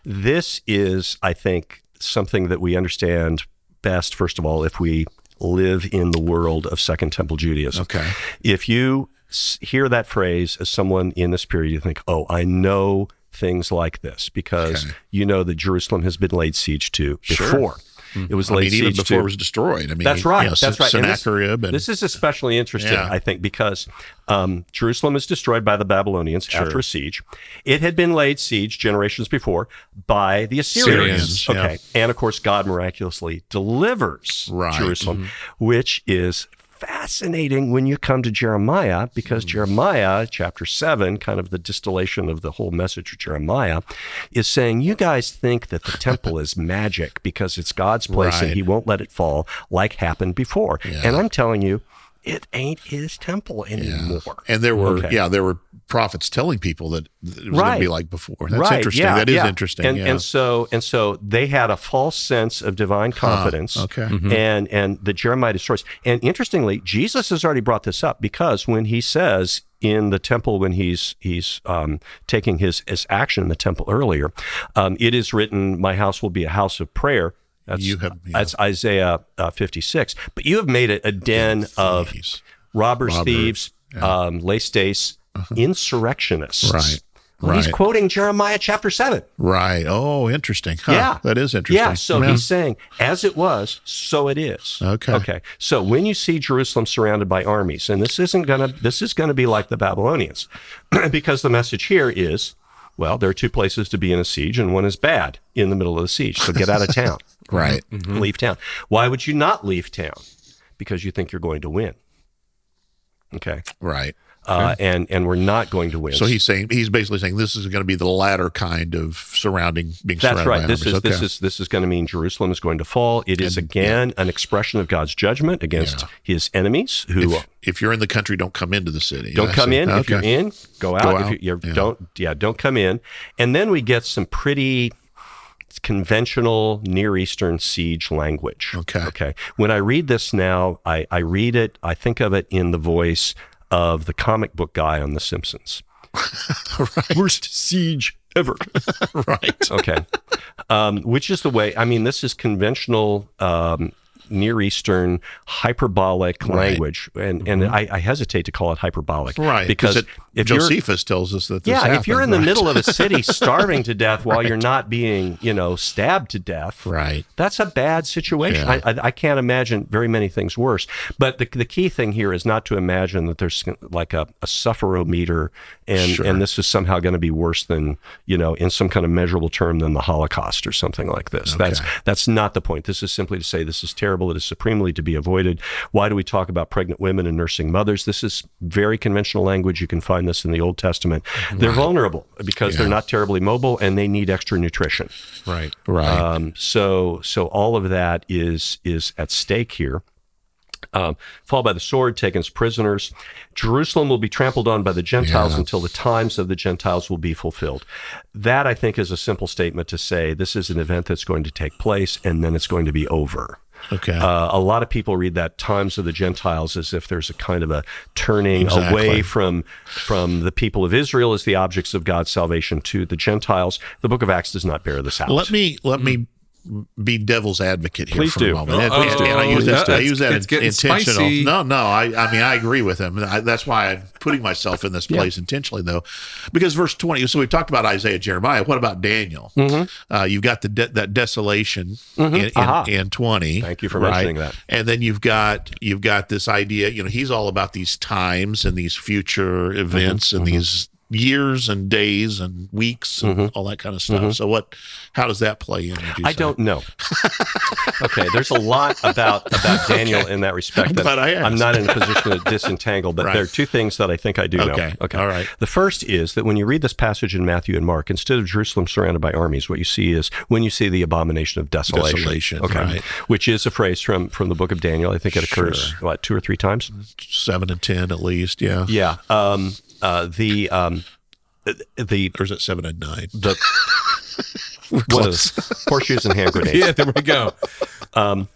this is, I think, something that we understand best. First of all, if we live in the world of Second Temple Judaism. Okay. If you hear that phrase as someone in this period, you think, "Oh, I know." Things like this because Okay. you know that Jerusalem has been laid siege to before. It was I laid mean, even before to. it was destroyed. I mean, That's right. You know, That's right. And this- and, This is especially interesting, Yeah. I think, because um, Jerusalem is destroyed by the Babylonians after a siege. It had been laid siege generations before by the Assyrians. Syrians, yeah. okay. And of course, God miraculously delivers Right. Mm-hmm. Jerusalem, which is fascinating when you come to Jeremiah, because Mm-hmm. Jeremiah, chapter 7, kind of the distillation of the whole message of Jeremiah, is saying, You guys think that the temple is magic because it's God's place and he won't let it fall like happened before. Yeah. And I'm telling you, it ain't his temple anymore. and there were Okay. yeah there were prophets telling people that it was going to be like before. That's right, interesting. Yeah, that is yeah. interesting. And, yeah. and so and so they had a false sense of divine confidence. okay. And and the Jeremiah destroys. And interestingly, Jesus has already brought this up because when he says in the temple when he's he's um, taking his his action in the temple earlier, um, it is written, "My house will be a house of prayer." That's, You have- yeah. that's Isaiah uh, 56. But you have made it a den of Thieves. robbers, Robber, thieves, um, lēstēs, insurrectionists. Right, Well, He's quoting Jeremiah chapter 7. Right. Oh, interesting. Huh, Yeah. That is interesting. Yeah, so he's saying, as it was, so it is. Okay. Okay. So when you see Jerusalem surrounded by armies, and this isn't gonna this is gonna be like the Babylonians, because the message here is, well, there are two places to be in a siege, and one is bad in the middle of the siege. So get out of town. Right. Mm-hmm. Mm-hmm. Leave town. Why would you not leave town? Because you think you're going to win. Okay. Right. Uh, and and we're not going to win. So he's saying he's basically saying this is going to be the latter kind of surrounding being That's surrounded right. by This is armies. this is this is going to mean Jerusalem is going to fall. It is And- again an expression of God's judgment against Yeah. his enemies who if, if you're in the country, don't come into the city. don't I come see. in. If you're in, go out. Go if out. you, are Yeah. don't yeah, don't come in. And then we get some pretty conventional Near Eastern siege language. Okay. Okay. When I read this now, I, I read it, I think of it in the voice of the comic book guy on The Simpsons. Worst siege ever. right. Okay. Um, which is the way, I mean, this is conventional um, Near Eastern hyperbolic language. And, and I, I hesitate to call it hyperbolic. Mm-hmm. Right. Because it, if. Josephus tells us that. This Yeah, if you're in happened, the middle of a city starving to death while you're not being, you know, stabbed to death, Right. that's a bad situation. Yeah. I, I, I can't imagine very many things worse. But the, the key thing here is not to imagine that there's like a, a sufferometer and, Sure. and this is somehow going to be worse than, you know, in some kind of measurable term than the Holocaust or something like this. That's that's not the point. This is simply to say this is terrible. It is supremely to be avoided. Why do we talk about pregnant women and nursing mothers? This is very conventional language. You can find this in the Old Testament. They're vulnerable because they're not terribly mobile and they need extra nutrition. Right. Right. Um, so so all of that is is at stake here. Um, fall by the sword, taken as prisoners. Jerusalem will be trampled on by the Gentiles Yeah. until the times of the Gentiles will be fulfilled. That, I think, is a simple statement to say this is an event that's going to take place and then it's going to be over. Okay. Uh, a lot of people read that times of the Gentiles as if there's a kind of a turning Exactly. away from from the people of Israel as the objects of God's salvation to the Gentiles. The book of Acts does not bear this out. let me let me be devil's advocate here Please for do. a moment. And- Uh-oh. and I use that. I use that it's intentional. spicy. No, no. I, I mean, I agree with him. I, that's why I'm putting myself in this place intentionally, though, because verse 20. So we've talked about Isaiah, Jeremiah. What about Daniel? Mm-hmm. Uh, you've got the de- that desolation mm-hmm. in, in, Aha. in 20. Thank you for right? mentioning that. And then you've got you've got this idea. You know, he's all about these times and these future events and mm-hmm. these years and days and weeks and all that kind of stuff. So what? How does that play in? I say? don't know. okay, there's a lot about about Daniel in that respect I'm that I I'm not in a position to disentangle, but Right. there are two things that I think I do know. Okay, all right. The first is that when you read this passage in Matthew and Mark, instead of Jerusalem surrounded by armies, what you see is when you see the abomination of desolation. Desolation, okay, right. which is a phrase from from the book of Daniel. I think it occurs Sure. what two or three times. seven and ten at least. Yeah. Yeah. Um, uh, the um, the Or is it seven and nine? the one of horseshoes and hand grenades. Yeah, there we go. Um,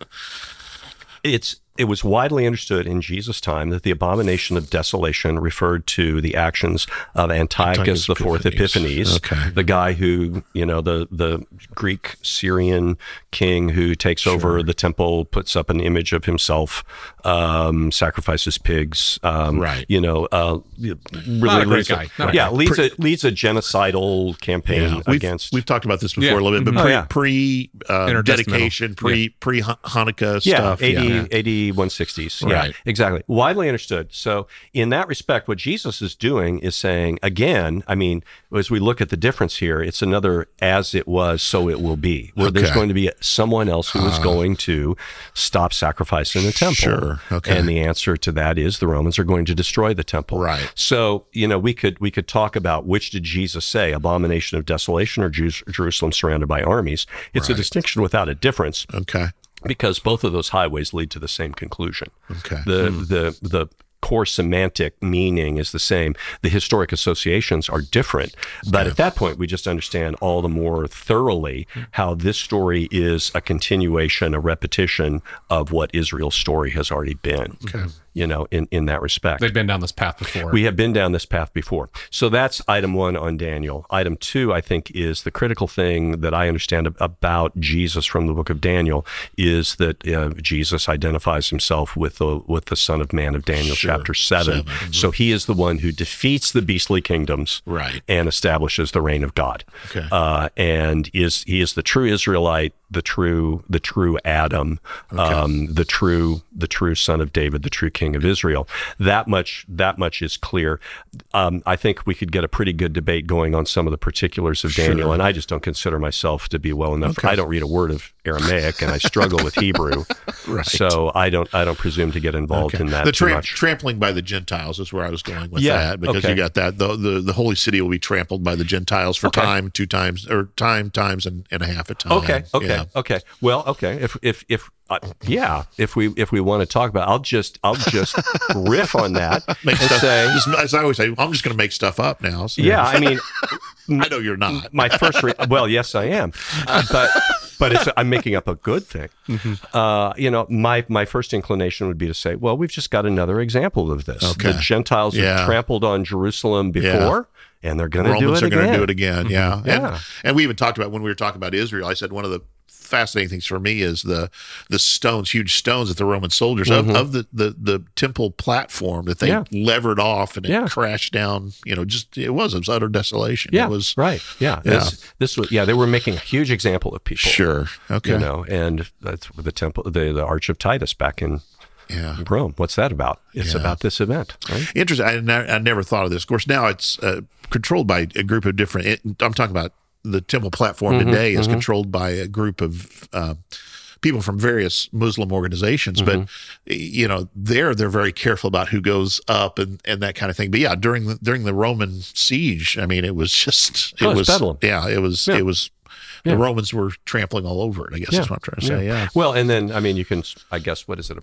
it's it was widely understood in Jesus' time that the abomination of desolation referred to the actions of Antiochus Antiochus the Fourth Epiphanes. Epiphanes, Okay. the guy who you know the the Greek Syrian king who takes over the temple, puts up an image of himself, um, sacrifices pigs, um, Right. You know, uh, really Not a great leads guy. Not a yeah, guy. leads a leads a genocidal campaign Yeah, we've, against. we've talked about this before Yeah. a little bit, but Oh, pre, yeah. pre uh, Intertestamental. dedication, pre pre Hanukkah yeah, stuff. 80, yeah. 80 160s. Right. Yeah, exactly. Widely understood. So, in that respect, what Jesus is doing is saying, again, I mean, as we look at the difference here, it's another as it was, so it will be, where there's going to be someone else who is ah. going to stop sacrifice in the temple. Sure. Okay. And the answer to that is the Romans are going to destroy the temple. Right. So, you know, we could we could talk about which did Jesus say, abomination of desolation or Jews, Jerusalem surrounded by armies. It's a distinction without a difference Okay. Because both of those highways lead to the same conclusion. Okay. The hmm. the the core semantic meaning is the same. The historic associations are different, but at that point we just understand all the more thoroughly how this story is a continuation, a repetition of what Israel's story has already been. Okay. You know, in in that respect. They've been down this path before. We have been down this path before. So that's item one on Daniel. Item two, I think, is the critical thing that I understand about Jesus from the book of Daniel is that uh, Jesus identifies himself with the with the Son of Man of Daniel, Sure. chapter seven. Seven. So he is the one who defeats the beastly kingdoms, Right. and establishes the reign of God. Okay. Uh, and is he is the true Israelite, the true the true Adam, um, the true the true son of David, the true King of Israel. That much that much is clear. Um, I think we could get a pretty good debate going on some of the particulars of Daniel, and I just don't consider myself to be well enough. Okay. I don't read a word of Aramaic, and I struggle with Hebrew, Right. so I don't I don't presume to get involved Okay. in that the too much. trampling by the Gentiles is where I was going with Yeah, that because okay. you got that the, the the holy city will be trampled by the Gentiles for time, two times or time times and, and a half a time. Okay. Okay. Yeah. Okay. Well. Okay. If if if uh, yeah, if we if we want to talk about, I'll just I'll just riff on that Make stuff, say, just- as I always say, I'm just going to make stuff up now. so- yeah. I mean, I know you're not. my first re- well, yes, I am, but but it's I'm making up a good thing. Uh, you know, my my first inclination would be to say, well, we've just got another example of this. Okay. The Gentiles Yeah. have trampled on Jerusalem before, and they're going to do Romans it are again. going to do it again. Yeah. Yeah. And, and we even talked about when we were talking about Israel, I said one of the fascinating things for me is the the stones, huge stones that the Roman soldiers of, of the, the the temple platform that they Mm-hmm. Yeah. levered off and it Yeah. crashed down. You know, just it was it was utter desolation. Yeah, it was right. Yeah, Yeah. This, this was yeah. They were making a huge example of people. sure okay. you know, and that's the temple, the, the Arch of Titus back in Yeah. Rome. What's that about? It's Yeah. about this event, right? Interesting. I, I never thought of this. Of course, now it's uh, controlled by a group of different. It, I'm talking about the temple platform Mm-hmm, today is controlled by a group of uh, people from various Muslim organizations. Mm-hmm. But you know, there they're very careful about who goes up and, and that kind of thing. But yeah, during the during the Roman siege, I mean, it was just it Oh, was bedlam. yeah, it was Yeah. it was. Yeah. The Romans were trampling all over it. I guess that's what I'm trying to say. Yeah. Well, and then I mean, you can, I guess, what is it?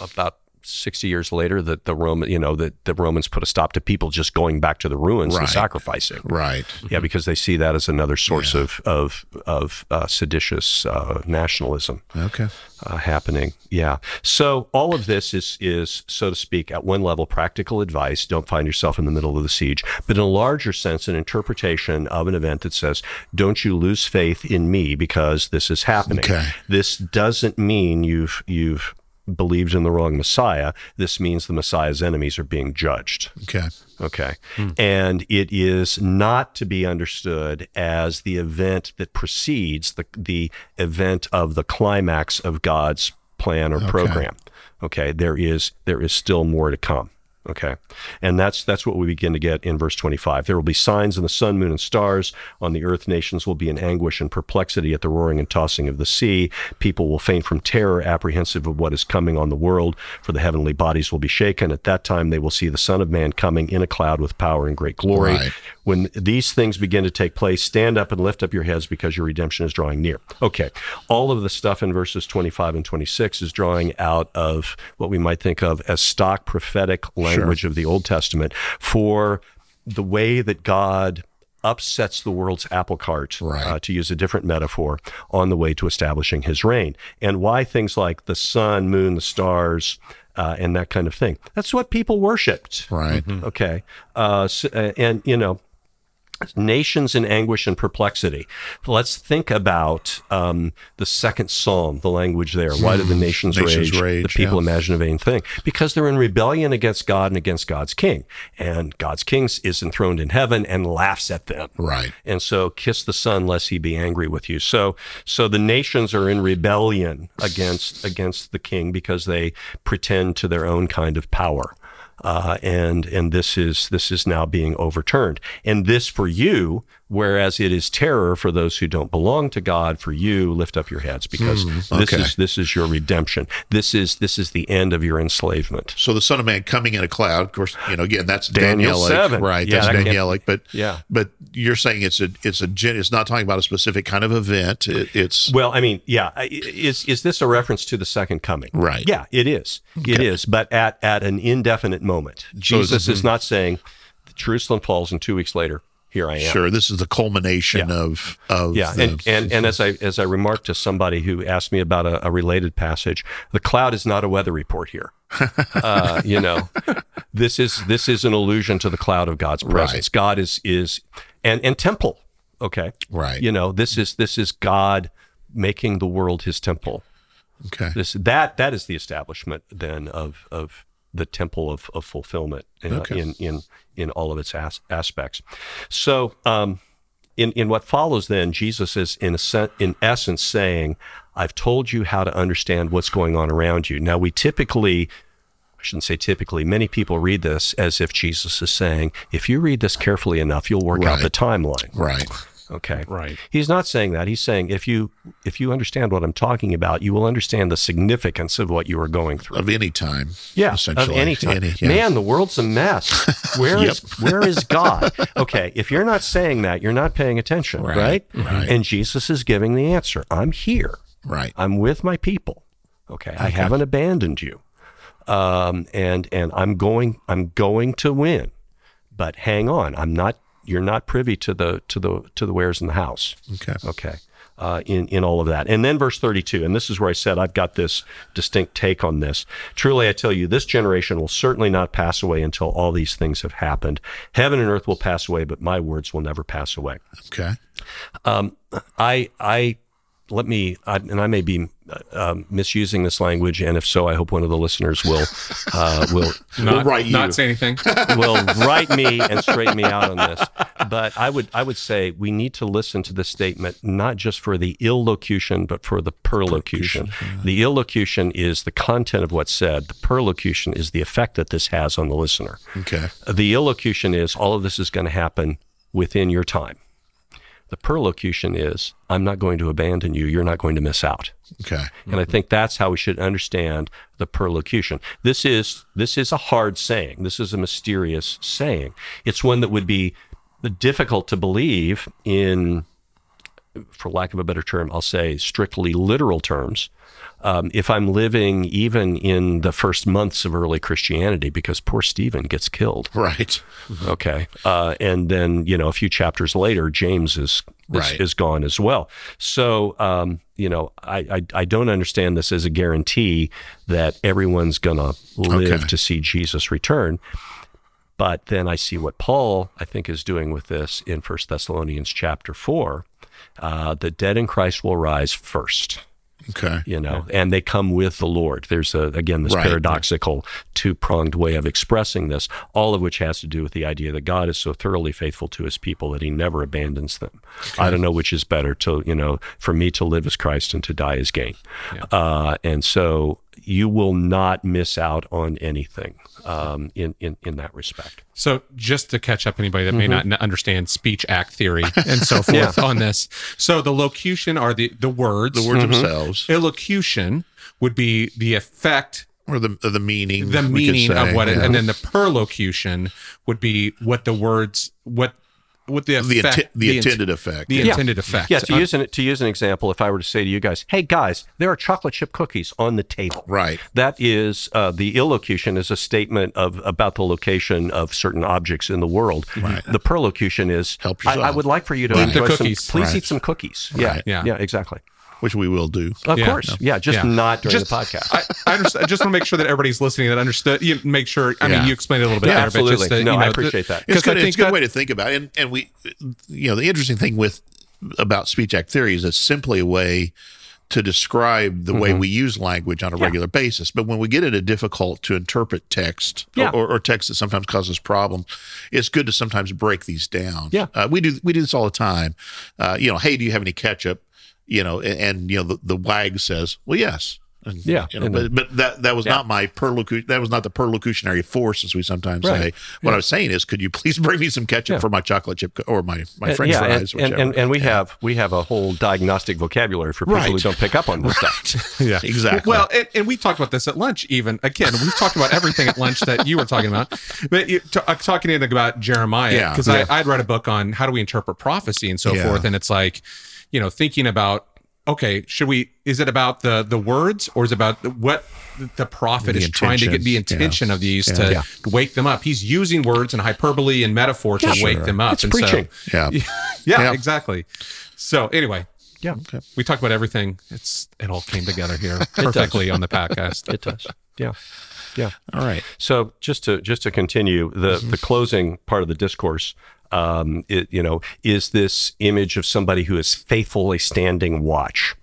About 60 years later that the Roman, you know, that the Romans put a stop to people just going back to the ruins and sacrificing. Right. Yeah, because they see that as another source of of of uh, seditious uh, nationalism Okay. uh, happening. Yeah. So all of this is is so to speak at one level practical advice. Don't find yourself in the middle of the siege, but in a larger sense, an interpretation of an event that says, "Don't you lose faith in me because this is happening." Okay. This doesn't mean you've you've believed in the wrong Messiah. This means the Messiah's enemies are being judged. Okay. Okay. Hmm. And it is not to be understood as the event that precedes the, the event of the climax of God's plan or program. Okay. There is there is still more to come. Okay. And that's that's what we begin to get in verse 25. There will be signs in the sun, moon, and stars. On the earth, nations will be in anguish and perplexity at the roaring and tossing of the sea. People will faint from terror, apprehensive of what is coming on the world, for the heavenly bodies will be shaken. At that time, they will see the Son of Man coming in a cloud with power and great glory. Right. When these things begin to take place, stand up and lift up your heads because your redemption is drawing near. Okay. All of the stuff in verses 25 and 26 is drawing out of what we might think of as stock prophetic language of the Old Testament for the way that God upsets the world's apple cart, Right. uh, to use a different metaphor, on the way to establishing his reign. And why things like the sun, moon, the stars, uh, and that kind of thing. That's what people worshipped. Right. Okay. Uh, s- uh, and, you know, nations in anguish and perplexity. Let's think about um, the second psalm, the language there. Why do the nations, Hmm. Nations rage? rage, The people yeah. imagine a vain thing. Because they're in rebellion against God and against God's king. And God's king is enthroned in heaven and laughs at them. Right. And so kiss the son lest he be angry with you. So so the nations are in rebellion against against the king because they pretend to their own kind of power. Uh, and and this is this is now being overturned. And this for you, whereas it is terror for those who don't belong to God, for you lift up your heads because hmm, this okay. is this is your redemption. This is this is the end of your enslavement. So the Son of Man coming in a cloud, of course, you know, again, that's Daniel Danielic, 7. right? Yeah, that's that Danielic, but Yeah. but you're saying it's a it's a it's not talking about a specific kind of event. It, it's Well, I mean, yeah, is is this a reference to the second coming? Right. Yeah, it is. It is, but at at an indefinite moment. Jesus is not saying Jerusalem falls and two weeks later, here I am. sure this is the culmination Yeah. of of Yeah, the, and, and and as I as I remarked to somebody who asked me about a, a related passage, the cloud is not a weather report here. uh, you know, this is this is an allusion to the cloud of God's presence. God is is and and temple. Okay, Right. You know, this is this is God making the world His temple. okay. This that that is the establishment then of of the temple of, of fulfillment in, Okay. in in in all of its as, aspects. So, um, in in what follows, then Jesus is in a sen- in essence saying, "I've told you how to understand what's going on around you." Now, we typically. I shouldn't say typically. Many people read this as if Jesus is saying, if you read this carefully enough, you'll work out the timeline. right. Okay. Right. He's not saying that. He's saying if you if you understand what I'm talking about, you will understand the significance of what you are going through. Of any time. Yeah, of essentially. any time. Any- yeah. Man, the world's a mess. Where is where is God? Okay, if you're not saying that, you're not paying attention, Right, right? right. And Jesus is giving the answer. I'm here. Right. I'm with my people. Okay, I haven't abandoned you. Um, and and I'm going I'm going to win. But hang on, I'm not. You're not privy to the to the to the wares in the house. Okay. Okay. Uh, in in all of that, and then verse thirty two, and this is where I said I've got this distinct take on this. Truly, I tell you, this generation will certainly not pass away until all these things have happened. Heaven and earth will pass away, but my words will never pass away. Okay. I I let me, I, and I may be uh, um, misusing this language, and if so, I hope one of the listeners will uh, will Not, write you. not say anything. will write me and straighten me out on this. But I would I would say we need to listen to this statement not just for the illocution, but for the perlocution. The illocution is the content of what's said. The perlocution is the effect that this has on the listener. Okay. The illocution is all of this is going to happen within your time. The perlocution is I'm not going to abandon you. You're not going to miss out. Okay. And I mm-hmm. think that's how we should understand the perlocution. This is this is a hard saying. This is a mysterious saying. It's one that would be difficult to believe in for lack of a better term, I'll say strictly literal terms. Um, if I'm living even in the first months of early Christianity, because poor Stephen gets killed. Right. Okay. Uh, and then, you know, a few chapters later, James is. Is, Right. is gone as well. So, um, you know, I, I, I don't understand this as a guarantee that everyone's going to live Okay. to see Jesus return. But then I see what Paul, I think, is doing with this in First Thessalonians chapter 4. Uh, the dead in Christ will rise first Okay. you know, and they come with the Lord. There's a, again this Right. paradoxical two pronged way of expressing this, all of which has to do with the idea that God is so thoroughly faithful to his people that he never abandons them. I don't know which is better to, you know, for me to live as Christ and to die as gain. Uh, and so you will not miss out on anything um, in, in, in that respect. So, just to catch up anybody that may not understand speech act theory and so forth on this. So, the locution are the, the words. The words themselves, Illocution would be the effect, or the or the meaning, the meaning of say, what it, yeah. and then the perlocution would be what the words, what, what the the, inti- the int- intended effect. the yeah. intended effect. Yeah, to Uh, use an to use an example, if I were to say to you guys, "Hey guys, there are chocolate chip cookies on the table," Right. That is uh, the illocution is a statement of about the location of certain objects in the world. Right. The perlocution is, Help I, I would like for you to Eat the enjoy some. cookies. Please Right. eat some cookies. Yeah, Right. Yeah. yeah, exactly. Which we will do. Of Yeah. course, yeah, just Yeah. not during just, the podcast. I, I, understand, I just want to make sure that everybody's listening that understood. You make sure. I Yeah. mean, you explained it a little bit Yeah, better, absolutely. but just to, No, you I appreciate that. It's good. I think It's a good that- way to think about it. And and we, you know, the interesting thing with about speech act theory is it's simply a way to describe the way we use language on a regular basis. But when we get into difficult to interpret text Yeah. or, or text that sometimes causes problems, it's good to sometimes break these down. Yeah. uh, we do we do this all the time. Uh, you know, hey, do you have any ketchup? You know, and, and you know the, the wag says, well, yes. And, Yeah, you know, but, but that that was not my perlocution. That was not the perlocutionary force, as we sometimes Right. say. What I was saying is, could you please bring me some ketchup Yeah. for my chocolate chip co- or my my Uh, French yeah, fries? and, and, whichever. and, and we have we have a whole diagnostic vocabulary for people who don't pick up on this stuff. Yeah, Exactly. Well, and, and we talked about this at lunch. Even again, we've talked about everything at lunch that you were talking about. But you, t- uh, talking in about Jeremiah, Yeah. because Yeah. I I'd read a book on how do we interpret prophecy and so Yeah. forth, and it's like, you know, thinking about okay, should we? Is it about the the words or is it about what the prophet The is trying to get the intention. intention of these Yeah. to Yeah. wake them up? He's using words and hyperbole and metaphor to Yeah, wake them up. It's and preaching. So, Yeah. yeah, Yeah. exactly. So anyway, Yeah, we talked about everything. It's it all came together here perfectly on the podcast. it does. Yeah, yeah. all right. So just to just to continue the Mm-hmm. the closing part of the discourse, um, it, you know, is this image of somebody who is faithfully standing watch.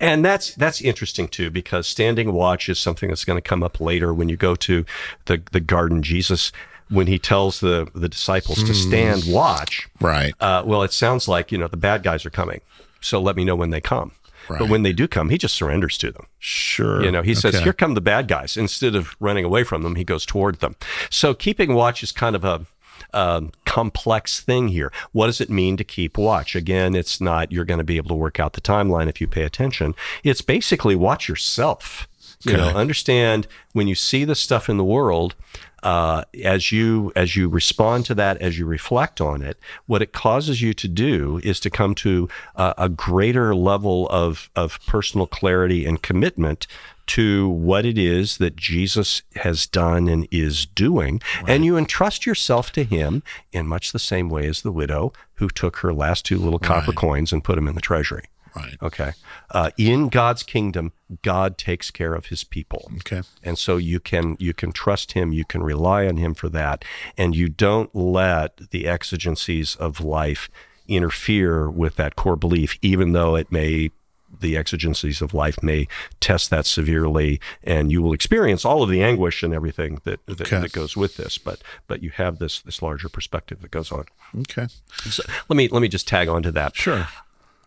And that's that's interesting too because standing watch is something that's going to come up later when you go to the the garden. Jesus, when he tells the the disciples to Mm. stand watch, Right. uh, well, it sounds like you know the bad guys are coming. So let me know when they come. Right. But when they do come, he just surrenders to them. Sure. You know, he says, Okay. "Here come the bad guys." Instead of running away from them, he goes toward them. So keeping watch is kind of a um, complex thing here. What does it mean to keep watch? Again, it's not you're going to be able to work out the timeline if you pay attention. It's basically watch yourself. You know, understand when you see the stuff in the world. Uh, as you as you respond to that, as you reflect on it, what it causes you to do is to come to a, a greater level of of personal clarity and commitment to what it is that Jesus has done and is doing, and you entrust yourself to Him in much the same way as the widow who took her last two little copper Right. coins and put them in the treasury. Right. Okay, uh, in God's kingdom, God takes care of His people Okay. and so you can you can trust him you can rely on him for that and you don't let the exigencies of life interfere with that core belief even though it may the exigencies of life may test that severely and you will experience all of the anguish and everything that that, Okay. that goes with this but but you have this this larger perspective that goes on Okay. so let me let me just tag on to that Sure.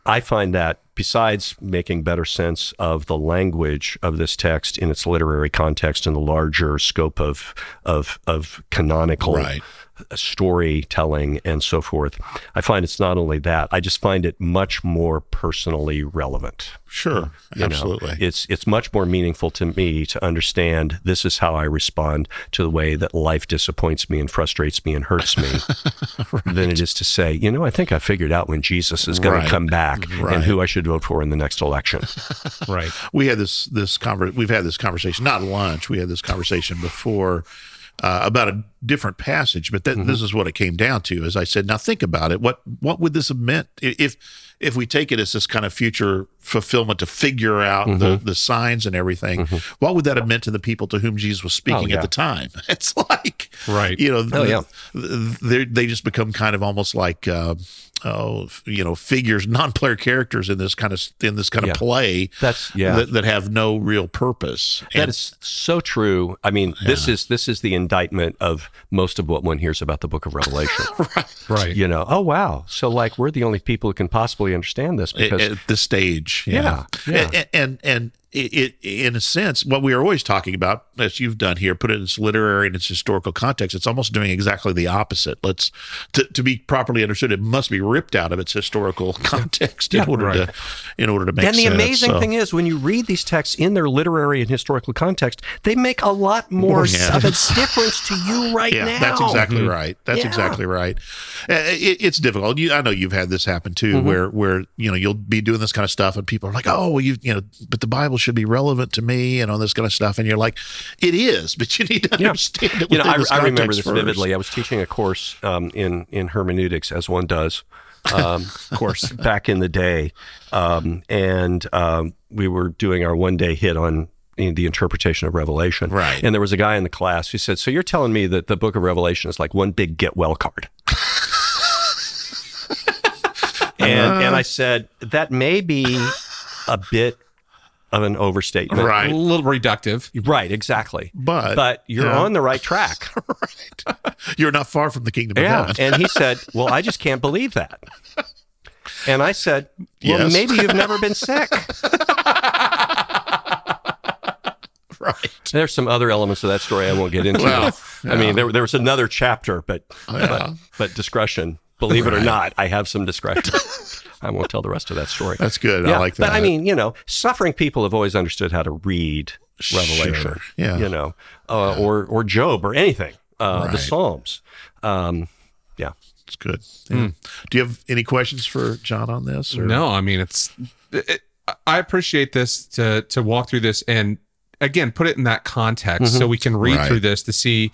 I find that besides making better sense of the language of this text in its literary context and the larger scope of of of canonical Right. Storytelling and so forth, I find it's not only that. I just find it much more personally relevant. Sure. You know, Absolutely. it's it's much more meaningful to me to understand this is how I respond to the way that life disappoints me and frustrates me and hurts me than it is to say, you know, I think I figured out when Jesus is going Right. to come back Right. and who I should should vote for in the next election. Right. we had this this conver- we've had this conversation not lunch we had this conversation before uh, about a different passage but that, this is what it came down to as i said now think about it what what would this have meant if if we take it as this kind of future fulfillment to figure out the, the signs and everything what would that have meant to the people to whom jesus was speaking yeah. at the time it's like Right. you know Oh, yeah. they they just become kind of almost like uh, oh you know figures non-player characters in this kind of in this kind Yeah. of play That's- yeah. that, that have no real purpose That And- is so true. I mean, this is this is the indictment of most of what one hears about the Book of Revelation. Right. right You know, oh wow, so like we're the only people who can possibly understand this at, because at this stage. Yeah, yeah. And, and and it, it in a sense, what we are always talking about, as you've done here, put it in its literary and its historical context. It's almost doing exactly the opposite. Let's to, to be properly understood, it must be ripped out of its historical context in order right. to in order to make and the sense. amazing So- thing is, when you read these texts in their literary and historical context, they make a lot more Yeah. of a difference to you right yeah, now. that's exactly right. That's Yeah. exactly right. Uh, It, it's difficult. You, I know you've had this happen too, Mm-hmm. where where you know you'll be doing this kind of stuff, and people are like, "Oh, well, you you know, but the Bible should be relevant to me," and all this kind of stuff, and you're like, "It is," but you need to Yeah. understand it. You know, I, I remember this first. vividly. I was teaching a course um, in in hermeneutics, as one does. Um, Of course. back in the day, um, and um, we were doing our one day hit on know, the interpretation of Revelation. Right. And there was a guy in the class who said, "So you're telling me that the Book of Revelation is like one big get well card?" and and I said that may be a bit of an overstatement. Right. A little reductive. Right, exactly. But- but you're yeah. on the right track. right. You're not far from the kingdom of Yeah. heaven. And he said, Well, I just can't believe that. And I said, Well, Yes. maybe you've never been sick. right. There's some other elements of that story I won't get into. Well, I mean, there, there was another chapter, but, oh, Yeah. but, but discretion. Believe it or not, I have some discretion. I won't tell the rest of that story. That's good. I like that. But I mean, you know, suffering people have always understood how to read Revelation. Sure. Yeah. You know, uh, or or Job or anything. Uh, The Psalms. Um, yeah. it's good. Yeah. Do you have any questions for John on this? Or? No, I mean it's. It, I appreciate this to to walk through this and again put it in that context so we can read Right. through this to see.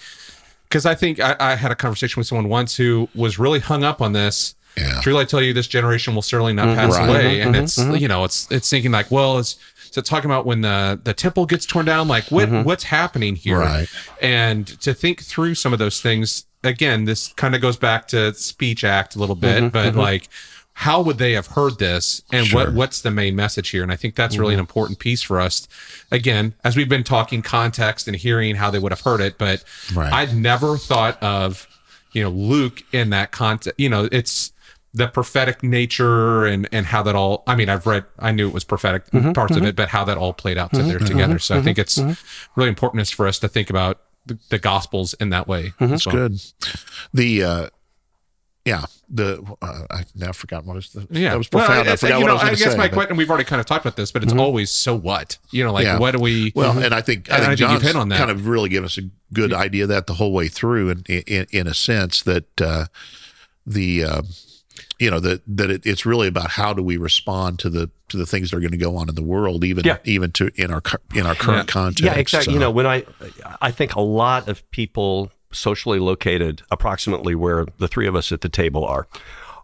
Because I think I, I had a conversation with someone once who was really hung up on this. Yeah. Truly, I tell you, this generation will certainly not mm-hmm. pass Right. away, mm-hmm. and it's mm-hmm. you know it's it's thinking like, well, it's so talking about when the the temple gets torn down, like what what's happening here, Right. and to think through some of those things again this kind of goes back to speech act a little bit but like how would they have heard this and what what's the main message here? And i think that's really an important piece for us. Again as we've been talking context and hearing how they would have heard it but Right. i'd never thought of you know luke in that context you know it's the prophetic nature and and how that all i mean i've read i knew it was prophetic mm-hmm, parts of mm-hmm. it but how that all played out to mm-hmm, there together so i think it's really important for us to think about the, the gospels in that way That's So, good. The uh, yeah, the uh, I now forgot what is the yeah that was Well, profound. I it's- forgot you what know, I was I guess say. my but- question we've already kind of talked about this but it's always so what you know like Yeah. what do we Well, and I think I think I think you've John's hit on that. kind of really given us a good idea of that the whole way through, and in, in, in a sense that uh, the uh, you know that that it, it's really about how do we respond to the to the things that are going to go on in the world, even Yeah. even to in our in our current Yeah. context. Yeah, exactly. So- You know, when I, I think a lot of people socially located approximately where the three of us at the table are,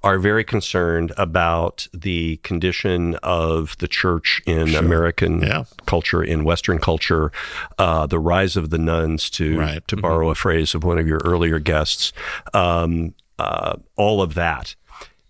are very concerned about the condition of the church in American Yeah. culture, in Western culture, uh, the rise of the nones, to Right. to borrow a phrase of one of your earlier guests, um, uh, all of that,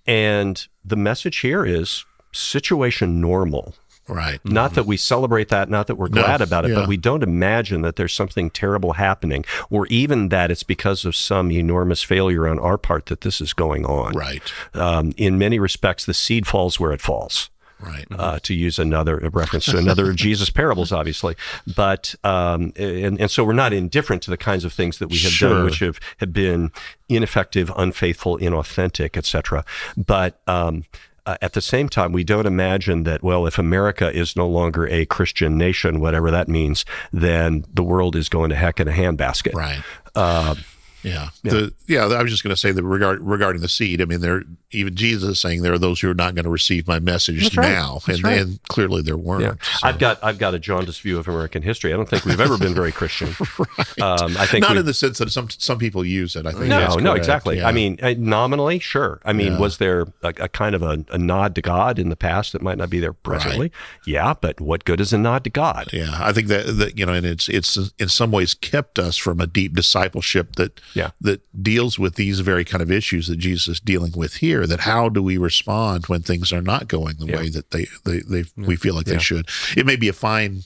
and the message here is situation normal. right. Not that we celebrate that, not that we're No, glad about it, yeah. but we don't imagine that there's something terrible happening, or even that it's because of some enormous failure on our part that this is going on. Right. Um, in many respects, the seed falls where it falls. Right. Uh, to use another reference to another of Jesus' parables, obviously, but um, and and so we're not indifferent to the kinds of things that we have Sure. done, which have have been ineffective, unfaithful, inauthentic, etc. But um, uh, at the same time, we don't imagine that, well, if America is no longer a Christian nation, whatever that means, then the world is going to heck in a handbasket. Right. Yeah. The, yeah. I was just going to say that regard, regarding the seed, I mean, there, even Jesus is saying there are those who are not going to receive my message That's now. That's and, right. and clearly there weren't. Yeah, so. I've got I've got a jaundiced view of American history. I don't think we've ever been very Christian. um, I think not in the sense that some some people use it. I think no, no, exactly. Yeah. I mean, uh, nominally, sure. I mean, Yeah. was there a, a kind of a, a nod to God in the past that might not be there presently? Yeah, but what good is a nod to God? yeah, I think that, that you know, and it's it's in some ways kept us from a deep discipleship that Yeah. that deals with these very kind of issues that Jesus is dealing with here. That how do we respond when things are not going the Yeah. way that they they, they we feel like they should? It may be a fine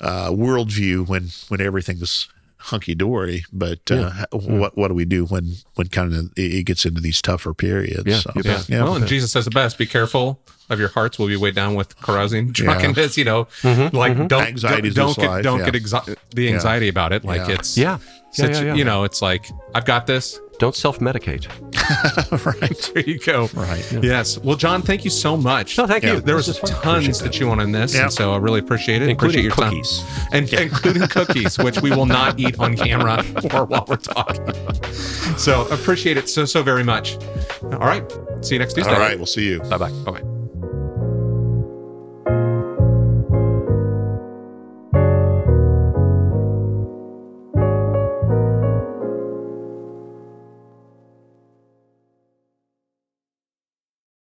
uh, worldview when when everything's hunky dory, but uh, what what do we do when when kind of it it gets into these tougher periods? Yeah, So, you Yeah. bet. Well, and Jesus says the best: be careful of your hearts will be weighed down with carousing, drunkenness. You know, Mm-hmm, like don't Anxieties don't, don't get don't yeah. get exi- the anxiety about it. Like Yeah. it's Yeah. Yeah, such- yeah, yeah. you know, it's like I've got this. Don't self medicate. right. There you go. Right. Yes. Well, John, thank you so much. No, thank you. There This was tons that you want on this, Yeah. and so I really appreciate it. Including appreciate your cookies. time, and including cookies, which we will not eat on camera or while we're talking. So appreciate it so so very much. All right. See you next Tuesday. All right. We'll see you. Bye bye. Bye bye.